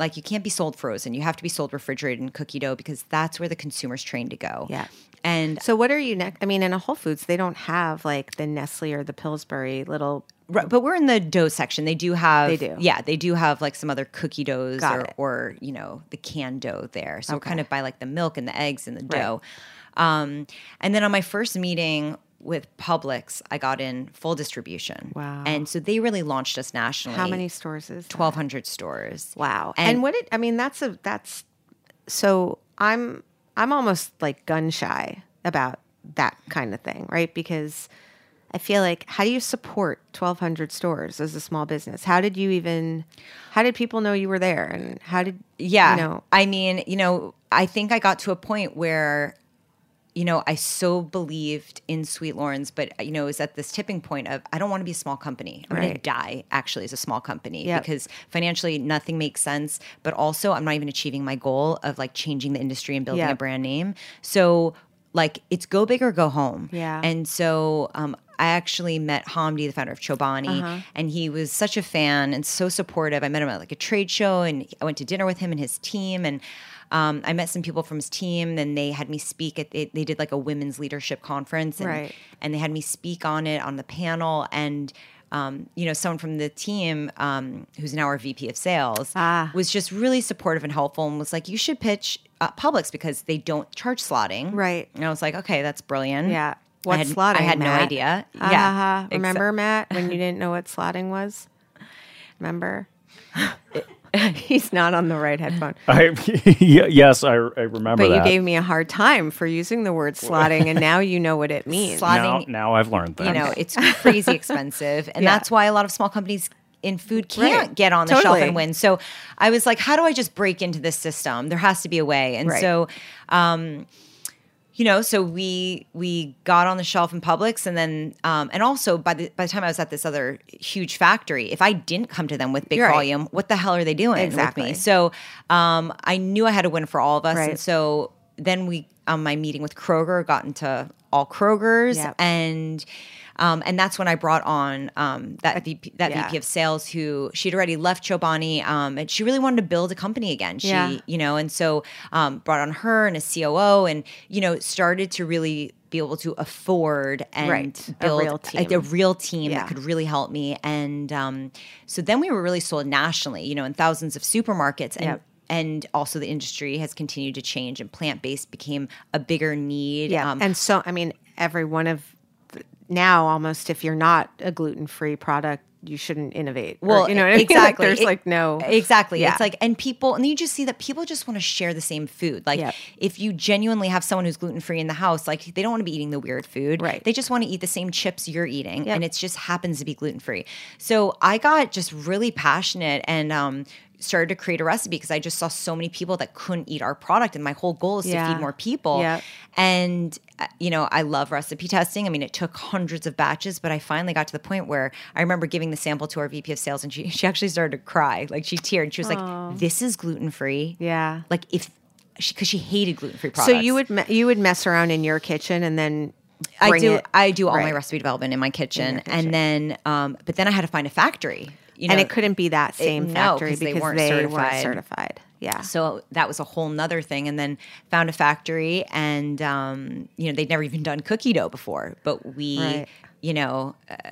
[SPEAKER 7] like you can't be sold frozen. You have to be sold refrigerated in cookie dough because that's where the consumer's trained to go.
[SPEAKER 6] Yeah.
[SPEAKER 7] And
[SPEAKER 6] So what are you next? I mean, in a Whole Foods, they don't have like the Nestle or the Pillsbury little.
[SPEAKER 7] Right, but we're in the dough section. They do have
[SPEAKER 6] They do.
[SPEAKER 7] Yeah, they do have like some other cookie doughs or, or you know, the canned dough there. So
[SPEAKER 6] Okay.
[SPEAKER 7] kind of by like the milk and the eggs and the
[SPEAKER 6] Right.
[SPEAKER 7] dough. Um, and then on my first meeting with Publix, I got in full distribution.
[SPEAKER 6] Wow.
[SPEAKER 7] And so they really launched us nationally.
[SPEAKER 6] How many stores is?
[SPEAKER 7] Twelve hundred stores.
[SPEAKER 6] Wow. And,
[SPEAKER 7] And-
[SPEAKER 6] what it? I mean, that's a that's. So I'm I'm almost like gun shy about that kind of thing, right? Because I feel like how do you support 1,200 stores as a small business? How did you even? How did people know you were there? And how did
[SPEAKER 7] Yeah.
[SPEAKER 6] you know?
[SPEAKER 7] I mean, you know, I think I got to a point where, you know, I so believed in Sweet Loren's, but you know, it was at this tipping point of I don't want to be a small company. I'm going to die actually as a small company
[SPEAKER 6] Yep.
[SPEAKER 7] because financially nothing makes sense, but also I'm not even achieving my goal of like changing the industry and building
[SPEAKER 6] Yep.
[SPEAKER 7] a brand name. So like it's go big or go home.
[SPEAKER 6] Yeah.
[SPEAKER 7] And so um, I actually met Hamdi, the founder of Chobani,
[SPEAKER 6] Uh-huh.
[SPEAKER 7] and he was such a fan and so supportive. I met him at like a trade show, and I went to dinner with him and his team, and um, I met some people from his team. Then they had me speak at they, they did like a women's leadership conference, and,
[SPEAKER 6] Right.
[SPEAKER 7] and they had me speak on it on the panel, and. Um, you know, someone from the team um, who's now our VP of sales
[SPEAKER 6] Ah.
[SPEAKER 7] was just really supportive and helpful and was like, you should pitch uh, Publix because they don't charge slotting.
[SPEAKER 6] Right.
[SPEAKER 7] And I was like, okay, that's brilliant.
[SPEAKER 6] Yeah.
[SPEAKER 7] I had,
[SPEAKER 6] slotting?
[SPEAKER 7] I had no
[SPEAKER 6] Matt?
[SPEAKER 7] idea.
[SPEAKER 6] Ah,
[SPEAKER 7] yeah.
[SPEAKER 6] Remember, Matt, when you didn't know what slotting was? Remember? [laughs] [laughs] He's not on the right headphone. [laughs]
[SPEAKER 2] I, [laughs] y- yes, I, I remember
[SPEAKER 6] But you gave me a hard time for using the word slotting, and now you know what it means.
[SPEAKER 7] Slot-
[SPEAKER 2] now,
[SPEAKER 7] slotting-
[SPEAKER 2] now I've learned that.
[SPEAKER 7] you know, it's crazy expensive. And
[SPEAKER 6] Yeah.
[SPEAKER 7] that's why a lot of small companies in food can't
[SPEAKER 6] Right.
[SPEAKER 7] get on the
[SPEAKER 6] Totally.
[SPEAKER 7] shelf and win. So I was like, how do I just break into this system? There has to be a way. And
[SPEAKER 6] Right.
[SPEAKER 7] so, um, you know, so we we got on the shelf in Publix, and then um, and also by the by the time I was at this other huge factory, if I didn't come to them with big
[SPEAKER 6] right.
[SPEAKER 7] volume, what the hell are they doing
[SPEAKER 6] Exactly.
[SPEAKER 7] with me? So um, I knew I had to win for all of us,
[SPEAKER 6] Right.
[SPEAKER 7] and so then we on my meeting with Kroger got into all Krogers,
[SPEAKER 6] Yep.
[SPEAKER 7] and um, and that's when I brought on um, that VP, that
[SPEAKER 6] yeah.
[SPEAKER 7] VP of sales who she'd already left Chobani, um, and she really wanted to build a company again. She,
[SPEAKER 6] Yeah.
[SPEAKER 7] you know, and so um, brought on her and a COO, and you know, started to really be able to afford and
[SPEAKER 6] Right. A
[SPEAKER 7] build
[SPEAKER 6] real
[SPEAKER 7] a,
[SPEAKER 6] team.
[SPEAKER 7] a real team
[SPEAKER 6] Yeah.
[SPEAKER 7] that could really help me. And um, so then we were really sold nationally, you know, in thousands of supermarkets, and
[SPEAKER 6] Yep.
[SPEAKER 7] and also the industry has continued to change, and plant based became a bigger need.
[SPEAKER 6] Yeah.
[SPEAKER 7] Um,
[SPEAKER 6] and so, I mean, every one of now almost, if you're not a gluten free product, you shouldn't innovate. Or,
[SPEAKER 7] Well,
[SPEAKER 6] you know what I mean? [laughs] Like,
[SPEAKER 7] exactly.
[SPEAKER 6] there's
[SPEAKER 7] It-
[SPEAKER 6] like no.
[SPEAKER 7] exactly.
[SPEAKER 6] Yeah.
[SPEAKER 7] It's like, and people, and you just see that people just want to share the same food. Like,
[SPEAKER 6] Yep.
[SPEAKER 7] if you genuinely have someone who's gluten free in the house, like they don't want to be eating the weird food.
[SPEAKER 6] Right.
[SPEAKER 7] They just want to eat the same chips you're eating,
[SPEAKER 6] Yep.
[SPEAKER 7] and it just happens to be gluten free. So I got just really passionate and. um started to create a recipe because I just saw so many people that couldn't eat our product and my whole goal is
[SPEAKER 6] Yeah.
[SPEAKER 7] to feed more people. And uh, you know, I love recipe testing. I mean, it took hundreds of batches, but I finally got to the point where I remember giving the sample to our VP of sales, and she [laughs] she actually started to cry, like she teared. And She was like, "This is gluten free."
[SPEAKER 6] Yeah.
[SPEAKER 7] Like if she because she hated gluten free products.
[SPEAKER 6] So you would me- you would mess around in your kitchen and then
[SPEAKER 7] I do.
[SPEAKER 6] it-
[SPEAKER 7] I do all my recipe development in my kitchen,
[SPEAKER 6] your kitchen.
[SPEAKER 7] and then, um, but then I had to find a factory. You know,
[SPEAKER 6] and it couldn't be that same
[SPEAKER 7] no,
[SPEAKER 6] factory
[SPEAKER 7] they
[SPEAKER 6] because
[SPEAKER 7] weren't
[SPEAKER 6] they
[SPEAKER 7] certified.
[SPEAKER 6] weren't certified. Yeah.
[SPEAKER 7] So that was a whole nother thing. And then found a factory, and um, you know they'd never even done cookie dough before, but we,
[SPEAKER 6] Right.
[SPEAKER 7] you know. Uh,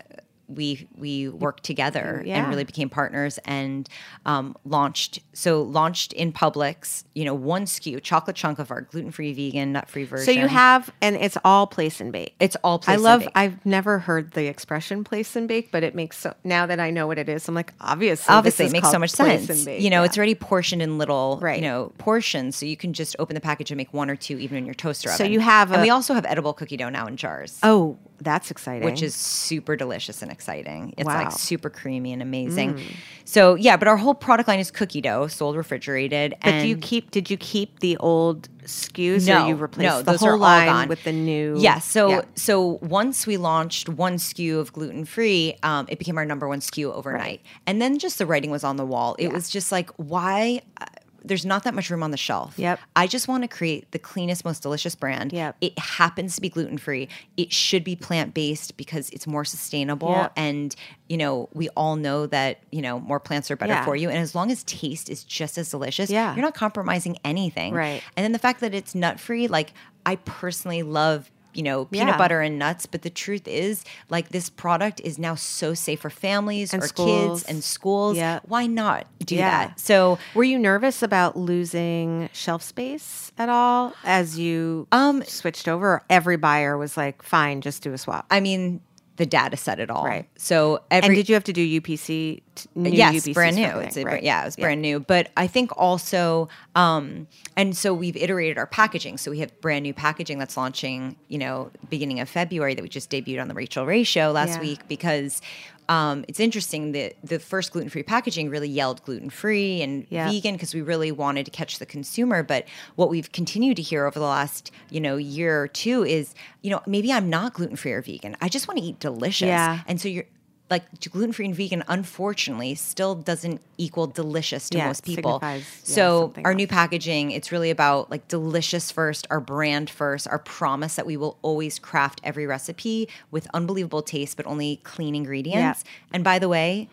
[SPEAKER 7] we we worked together
[SPEAKER 6] Yeah.
[SPEAKER 7] and really became partners and um, launched so launched in Publix you know one SKU chocolate chunk of our gluten free vegan nut free version
[SPEAKER 6] So you have, and it's all place and bake.
[SPEAKER 7] it's all place
[SPEAKER 6] I love. I've never heard the expression "place and bake," but it makes so. Now that I know what it is, I'm like, obviously,
[SPEAKER 7] obviously it makes so much sense you know
[SPEAKER 6] Yeah.
[SPEAKER 7] it's already portioned in little
[SPEAKER 6] Right.
[SPEAKER 7] you know portions so you can just open the package and make one or two even in your toaster
[SPEAKER 6] So you have
[SPEAKER 7] and we also have edible cookie dough now in jars
[SPEAKER 6] Oh, that's exciting.
[SPEAKER 7] which is super delicious and exciting it's
[SPEAKER 6] Wow. Mm.
[SPEAKER 7] like super creamy and amazing so yeah but our whole product line is cookie dough sold refrigerated
[SPEAKER 6] But do you keep? Did you keep the old SKUs,
[SPEAKER 7] no,
[SPEAKER 6] or you replaced
[SPEAKER 7] no,
[SPEAKER 6] the whole line with the new?
[SPEAKER 7] Yeah. So
[SPEAKER 6] Yeah.
[SPEAKER 7] so once we launched one SKU of gluten free, um, it became our number one SKU overnight. And then just the writing was on the wall. It was just like, why? Uh, there's not that much room on the shelf.
[SPEAKER 6] Yep.
[SPEAKER 7] I just want to create the cleanest, most delicious brand.
[SPEAKER 6] Yep.
[SPEAKER 7] It happens to be gluten free. It should be plant based because it's more sustainable.
[SPEAKER 6] Yep.
[SPEAKER 7] And you know, we all know that you know more plants are better
[SPEAKER 6] Yeah.
[SPEAKER 7] for you. And as long as taste is just as delicious,
[SPEAKER 6] Yeah.
[SPEAKER 7] you're not compromising anything.
[SPEAKER 6] Right.
[SPEAKER 7] And then the fact that it's nut free, like I personally love, you know, peanut
[SPEAKER 6] Yeah.
[SPEAKER 7] butter and nuts. But the truth is, like this product is now so safe for families
[SPEAKER 6] And
[SPEAKER 7] or
[SPEAKER 6] schools.
[SPEAKER 7] kids and schools.
[SPEAKER 6] Yeah.
[SPEAKER 7] Why not do
[SPEAKER 6] Yeah.
[SPEAKER 7] that? So
[SPEAKER 6] Were you nervous about losing shelf space at all as you
[SPEAKER 7] Um,
[SPEAKER 6] switched over? Every buyer was like, "Fine, just do a swap."
[SPEAKER 7] I mean, the data set at all.
[SPEAKER 6] Right.
[SPEAKER 7] So every, and
[SPEAKER 6] did you have to do UPC? t- New
[SPEAKER 7] yes,
[SPEAKER 6] UPCs
[SPEAKER 7] brand new. It's a,
[SPEAKER 6] right.
[SPEAKER 7] yeah, it was brand new. But I think also, um, and so we've iterated our packaging. So we have brand new packaging that's launching, you know, beginning of February that we just debuted on the Rachael Ray show last
[SPEAKER 6] Yeah.
[SPEAKER 7] week because. Um, it's interesting that the first gluten free packaging really yelled gluten free and
[SPEAKER 6] Yeah.
[SPEAKER 7] vegan because we really wanted to catch the consumer. But what we've continued to hear over the last you know year or two is you know maybe I'm not gluten free or vegan. I just want to eat delicious.
[SPEAKER 6] Yeah.
[SPEAKER 7] And so you're like gluten free and vegan, unfortunately, still doesn't equal delicious to
[SPEAKER 6] Yeah,
[SPEAKER 7] most people.
[SPEAKER 6] yeah,
[SPEAKER 7] so our
[SPEAKER 6] else.
[SPEAKER 7] new packaging, it's really about like delicious first, our brand first, our promise that we will always craft every recipe with unbelievable taste, but only clean ingredients. And by the way,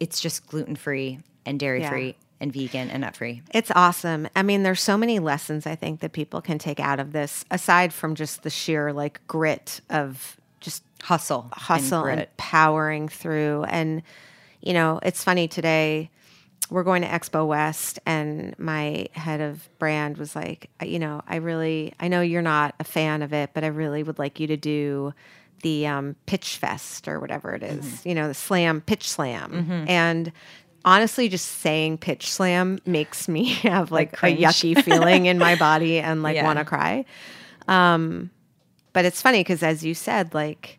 [SPEAKER 7] it's just gluten free and dairy free and vegan and nut free.
[SPEAKER 6] It's awesome. I mean, there's so many lessons I think that people can take out of this, aside from just the sheer like grit of
[SPEAKER 7] Hustle,
[SPEAKER 6] hustle and,
[SPEAKER 7] grit.
[SPEAKER 6] powering through. And, you know, it's funny today, we're going to Expo West, and my head of brand was like, you know, I really, I know you're not a fan of it, but I really would like you to do the um, Pitch Fest or whatever it is,
[SPEAKER 7] Mm-hmm.
[SPEAKER 6] you know, the slam, pitch slam. And, Honestly, just saying pitch slam makes me [laughs] have like, a yucky feeling in my body and like [laughs]
[SPEAKER 7] Yeah.
[SPEAKER 6] want to cry. Um, but it's funny because, as you said, like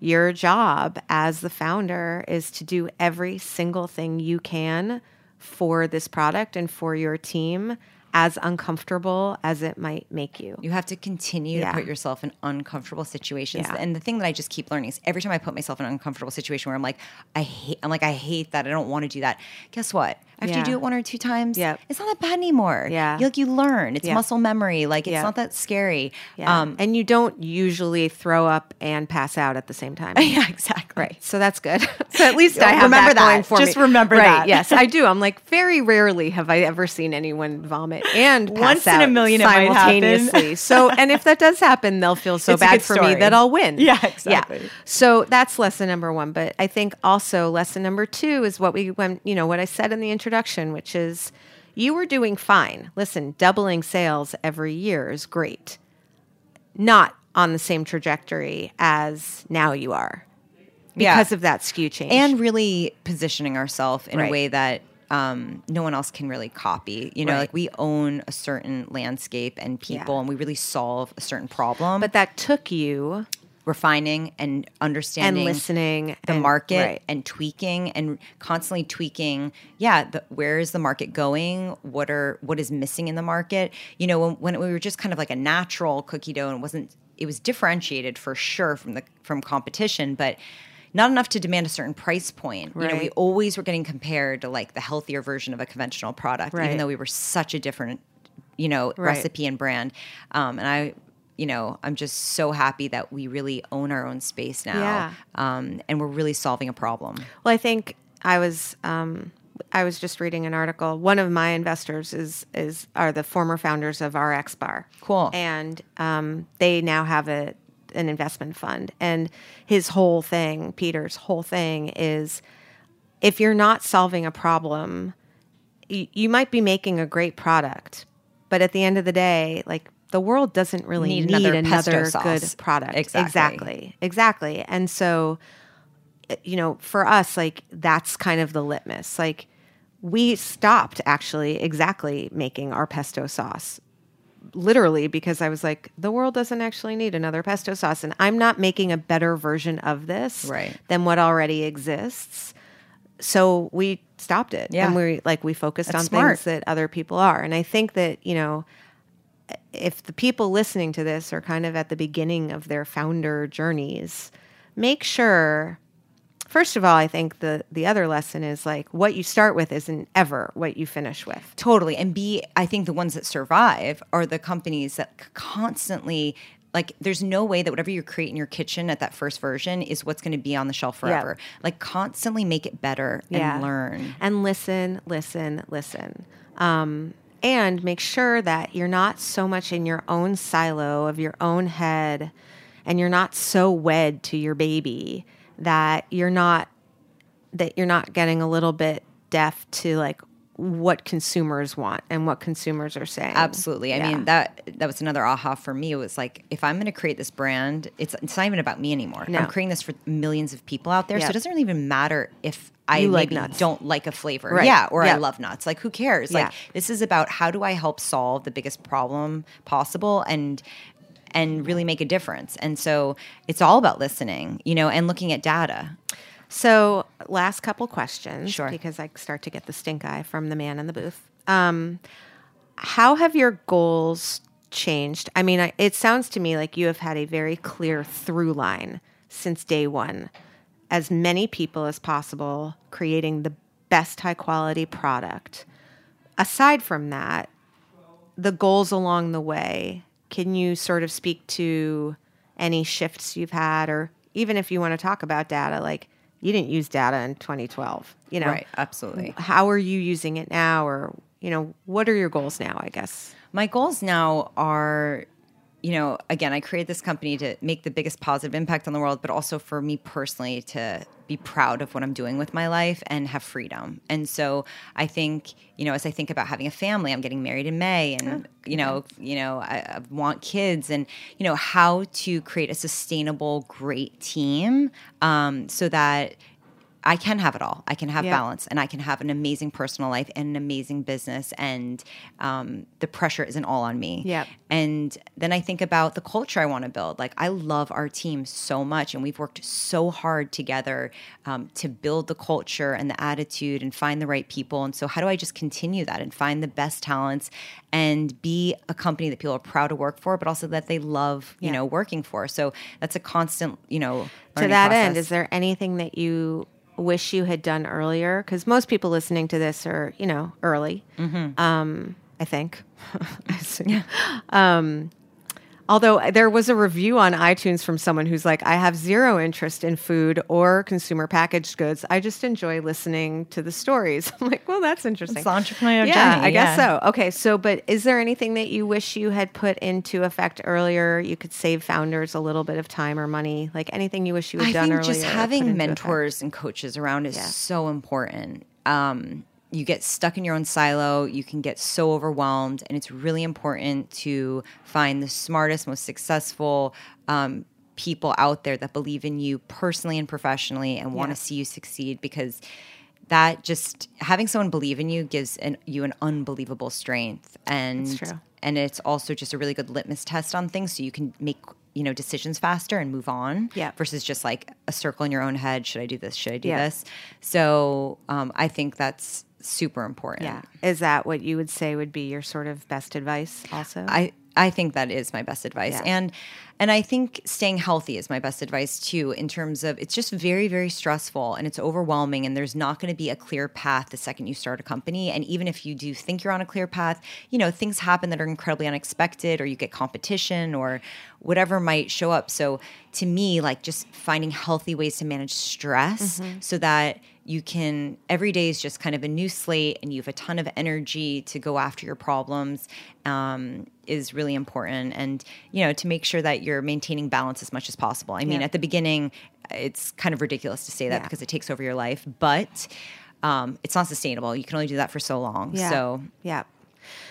[SPEAKER 6] your job as the founder is to do every single thing you can for this product and for your team, as uncomfortable as it might make you.
[SPEAKER 7] You have to continue
[SPEAKER 6] Yeah.
[SPEAKER 7] to put yourself in uncomfortable situations.
[SPEAKER 6] Yeah.
[SPEAKER 7] And the thing that I just keep learning is every time I put myself in an uncomfortable situation where I'm like, I hate, I'm like, I hate that. I don't want to do that. Guess what? After
[SPEAKER 6] Yeah.
[SPEAKER 7] you do it one or two times,
[SPEAKER 6] Yep.
[SPEAKER 7] it's not that bad anymore.
[SPEAKER 6] Yeah.
[SPEAKER 7] You, like you learn. It's
[SPEAKER 6] Yeah.
[SPEAKER 7] muscle memory. Like it's
[SPEAKER 6] Yeah.
[SPEAKER 7] not that scary.
[SPEAKER 6] Yeah.
[SPEAKER 7] Um,
[SPEAKER 6] and you don't usually throw up and pass out at the same time. [laughs]
[SPEAKER 7] yeah, exactly.
[SPEAKER 6] Right. So that's good. [laughs] so at least I have
[SPEAKER 7] Remember
[SPEAKER 6] that, going
[SPEAKER 7] that. Just
[SPEAKER 6] me.
[SPEAKER 7] remember
[SPEAKER 6] right,
[SPEAKER 7] that.
[SPEAKER 6] Yes, I do. I'm like very rarely have I ever seen anyone vomit and pass
[SPEAKER 7] Once in a million
[SPEAKER 6] simultaneously. [laughs] so and if that does happen, they'll feel so
[SPEAKER 7] It's
[SPEAKER 6] bad for me that I'll win.
[SPEAKER 7] Yeah, exactly.
[SPEAKER 6] So that's lesson number one. But I think also lesson number two is what we went, you know, what I said in the introduction, which is you were doing fine. Listen, doubling sales every year is great. Not on the same trajectory as now you are
[SPEAKER 7] Yeah.
[SPEAKER 6] because of that SKU change.
[SPEAKER 7] and really positioning ourselves in
[SPEAKER 6] Right.
[SPEAKER 7] a way that um, no one else can really copy. You know,
[SPEAKER 6] Right.
[SPEAKER 7] like we own a certain landscape and people,
[SPEAKER 6] Yeah.
[SPEAKER 7] and we really solve a certain problem.
[SPEAKER 6] but that took you
[SPEAKER 7] refining and understanding
[SPEAKER 6] and listening
[SPEAKER 7] the
[SPEAKER 6] and-
[SPEAKER 7] market
[SPEAKER 6] right.
[SPEAKER 7] and tweaking and constantly tweaking yeah the, where is the market going what are what is missing in the market you know when, when we were just kind of like a natural cookie dough and wasn't it was differentiated for sure from the from competition but not enough to demand a certain price point you know we always were getting compared to like the healthier version of a conventional product
[SPEAKER 6] Right.
[SPEAKER 7] even though we were such a different you know
[SPEAKER 6] Right.
[SPEAKER 7] recipe and brand um, and i you know, I'm just so happy that we really own our own space now.
[SPEAKER 6] Yeah.
[SPEAKER 7] Um, and we're really solving a problem.
[SPEAKER 6] Well, I think I was um, I was just reading an article. One of my investors is is are the former founders of RXBAR.
[SPEAKER 7] Cool.
[SPEAKER 6] And um, they now have a an investment fund. And his whole thing, Peter's whole thing, is if you're not solving a problem, you, you might be making a great product, but at the end of the day, like the world doesn't really
[SPEAKER 7] Need
[SPEAKER 6] need,
[SPEAKER 7] another
[SPEAKER 6] another,
[SPEAKER 7] pesto
[SPEAKER 6] good
[SPEAKER 7] sauce.
[SPEAKER 6] product.
[SPEAKER 7] Exactly.
[SPEAKER 6] exactly, exactly. And so eh, you know, for us, like that's kind of the litmus. Like we stopped actually exactly making our pesto sauce. Literally, because I was like, the world doesn't actually need another pesto sauce. And I'm not making a better version of this
[SPEAKER 7] Right.
[SPEAKER 6] than what already exists. So we stopped it.
[SPEAKER 7] Yeah.
[SPEAKER 6] And we like we focused
[SPEAKER 7] That's
[SPEAKER 6] on
[SPEAKER 7] smart.
[SPEAKER 6] things that other people are. And I think that, you know, if the people listening to this are kind of at the beginning of their founder journeys, make sure first of all, I think the the other lesson is like what you start with isn't ever what you finish with.
[SPEAKER 7] Totally. And B, I think the ones that survive are the companies that constantly like there's no way that whatever you create in your kitchen at that first version is what's going to be on the shelf forever. Like constantly make it better and learn.
[SPEAKER 6] and listen, listen, listen. Um, and make sure that you're not so much in your own silo of your own head and you're not so wed to your baby that you're not that you're not getting a little bit deaf to like what consumers want and what consumers are saying.
[SPEAKER 7] Absolutely. I
[SPEAKER 6] Yeah.
[SPEAKER 7] mean that that was another aha for me. It was like if I'm going to create this brand, it's it's not even about me anymore.
[SPEAKER 6] No.
[SPEAKER 7] I'm creating this for millions of people out there, so it doesn't really even matter if I
[SPEAKER 6] You like
[SPEAKER 7] maybe
[SPEAKER 6] nuts.
[SPEAKER 7] don't like a flavor,
[SPEAKER 6] Right.
[SPEAKER 7] yeah, or I love nuts. Like who cares?
[SPEAKER 6] Yeah.
[SPEAKER 7] Like this is about how do I help solve the biggest problem possible and and really make a difference. And so it's all about listening, you know, and looking at data.
[SPEAKER 6] So, last couple questions,
[SPEAKER 7] Sure.
[SPEAKER 6] because I start to get the stink eye from the man in the booth. Um, how have your goals changed? I mean, I, it sounds to me like you have had a very clear through line since day one. As many people as possible, creating the best high quality product. Aside from that, the goals along the way, can you sort of speak to any shifts you've had, or even if you want to talk about data, like you didn't use data in 2012, you know?
[SPEAKER 7] Right, absolutely.
[SPEAKER 6] How are you using it now, or, you know, what are your goals now, I guess?
[SPEAKER 7] My goals now are, you know, again, I created this company to make the biggest positive impact on the world, but also for me personally to be proud of what I'm doing with my life and have freedom. And so I think, you know, as I think about having a family, I'm getting married in May and, you know, you know, I, I want kids and, you know, how to create a sustainable, great team um, so that I can have it all. I can have
[SPEAKER 6] Yeah.
[SPEAKER 7] balance and I can have an amazing personal life and an amazing business. And um, the pressure isn't all on me.
[SPEAKER 6] Yep.
[SPEAKER 7] And then I think about the culture I want to build. Like, I love our team so much, and we've worked so hard together um, to build the culture and the attitude and find the right people. And so, how do I just continue that and find the best talents and be a company that people are proud to work for, but also that they love, you know, working for? So, that's a constant, you know,
[SPEAKER 6] to that end, is there anything that you wish you had done earlier? Because most people listening to this are, you know, early.
[SPEAKER 7] Mm-hmm.
[SPEAKER 6] Um, I think. [laughs] I um, although there was a review on iTunes from someone who's like, I have zero interest in food or consumer packaged goods. I just enjoy listening to the stories. [laughs] I'm like, well, that's interesting.
[SPEAKER 7] It's the entrepreneurial
[SPEAKER 6] yeah,
[SPEAKER 7] journey,
[SPEAKER 6] I guess
[SPEAKER 7] yeah.
[SPEAKER 6] so. Okay, so but is there anything that you wish you had put into effect earlier? You could save founders a little bit of time or money. Like anything you wish you had
[SPEAKER 7] I
[SPEAKER 6] done
[SPEAKER 7] think
[SPEAKER 6] earlier.
[SPEAKER 7] just
[SPEAKER 6] or put
[SPEAKER 7] having
[SPEAKER 6] into
[SPEAKER 7] mentors and coaches around is
[SPEAKER 6] Yeah.
[SPEAKER 7] so important. Um, you get stuck in your own silo, you can get so overwhelmed, and it's really important to find the smartest, most successful um, people out there that believe in you personally and professionally and want to see you succeed because that just having someone believe in you gives an, you an unbelievable strength and and it's also just a really good litmus test on things so you can make you know decisions faster and move on
[SPEAKER 6] Yeah.
[SPEAKER 7] versus just like a circle in your own head should i do this should i do
[SPEAKER 6] Yeah.
[SPEAKER 7] this so um, i think that's super important
[SPEAKER 6] Yeah. Is that what you would say would be your sort of best advice also?
[SPEAKER 7] I I think that is my best advice.
[SPEAKER 6] Yeah.
[SPEAKER 7] And And I think staying healthy is my best advice too, in terms of it's just very, very stressful and it's overwhelming, and there's not going to be a clear path the second you start a company. And even if you do think you're on a clear path, you know, things happen that are incredibly unexpected, or you get competition, or whatever might show up. So to me, like just finding healthy ways to manage stress so that you can every day is just kind of a new slate and you have a ton of energy to go after your problems um, is really important and you know to make sure that you're maintaining balance as much as possible i mean
[SPEAKER 6] Yeah.
[SPEAKER 7] at the beginning it's kind of ridiculous to say that
[SPEAKER 6] Yeah.
[SPEAKER 7] because it takes over your life but um, it's not sustainable you can only do that for so long
[SPEAKER 6] Yeah.
[SPEAKER 7] so
[SPEAKER 6] yeah.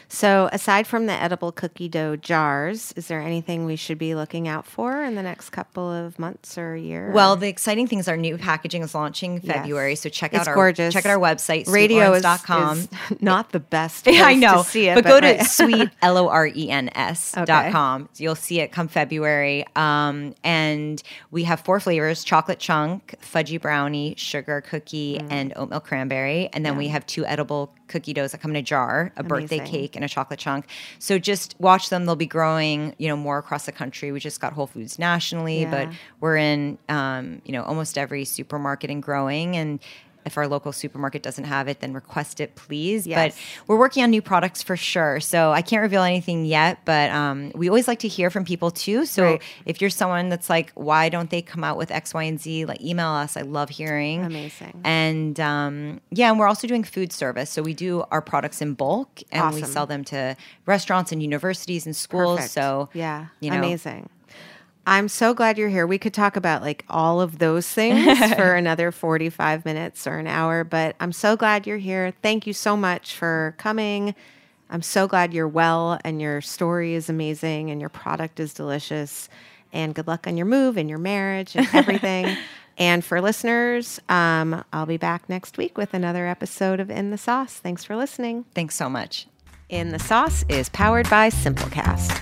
[SPEAKER 6] So, aside from the edible cookie dough jars, is there anything we should be looking out for in the next couple of months or year?
[SPEAKER 7] well the exciting thing is our new packaging is launching february
[SPEAKER 6] Yes.
[SPEAKER 7] so check
[SPEAKER 6] It's
[SPEAKER 7] out our
[SPEAKER 6] gorgeous.
[SPEAKER 7] check out our website
[SPEAKER 6] radio is,
[SPEAKER 7] sweetlorens.com.
[SPEAKER 6] is [laughs] not the best. [laughs]
[SPEAKER 7] Yeah, I
[SPEAKER 6] place
[SPEAKER 7] know.
[SPEAKER 6] to see it,
[SPEAKER 7] but, go to
[SPEAKER 6] right. [laughs]
[SPEAKER 7] sweet L O R E N S
[SPEAKER 6] Okay.
[SPEAKER 7] dot com. You'll see it come February. Um, and we have four flavors: chocolate chunk, fudgy brownie, sugar cookie,
[SPEAKER 6] Mm.
[SPEAKER 7] and oatmeal cranberry. And then we have two edible cookie doughs that come in a jar: a birthday
[SPEAKER 6] Amazing.
[SPEAKER 7] Cake and a chocolate chunk. So just watch them; they'll be growing, you know, more across the country. We just got Whole Foods nationally, but we're in, um, you know, almost every supermarket and growing and. If our local supermarket doesn't have it, then request it, please.
[SPEAKER 6] Yes.
[SPEAKER 7] But we're working on new products for sure. So I can't reveal anything yet, but um, we always like to hear from people too. So
[SPEAKER 6] Right.
[SPEAKER 7] if you're someone that's like, why don't they come out with X, Y, and Z? Like email us. I love hearing.
[SPEAKER 6] Amazing.
[SPEAKER 7] And um, yeah, and we're also doing food service. So we do our products in bulk and we sell them to restaurants and universities and schools.
[SPEAKER 6] Perfect.
[SPEAKER 7] So
[SPEAKER 6] yeah,
[SPEAKER 7] you know,
[SPEAKER 6] amazing. I'm so glad you're here. We could talk about like all of those things [laughs] for another 45 minutes or an hour, but I'm so glad you're here. Thank you so much for coming. I'm so glad you're well and your story is amazing and your product is delicious. And good luck on your move and your marriage and [laughs] everything. and for listeners, um, I'll be back next week with another episode of In the Sauce. Thanks for listening.
[SPEAKER 7] Thanks so much.
[SPEAKER 6] In the Sauce is powered by Simplecast.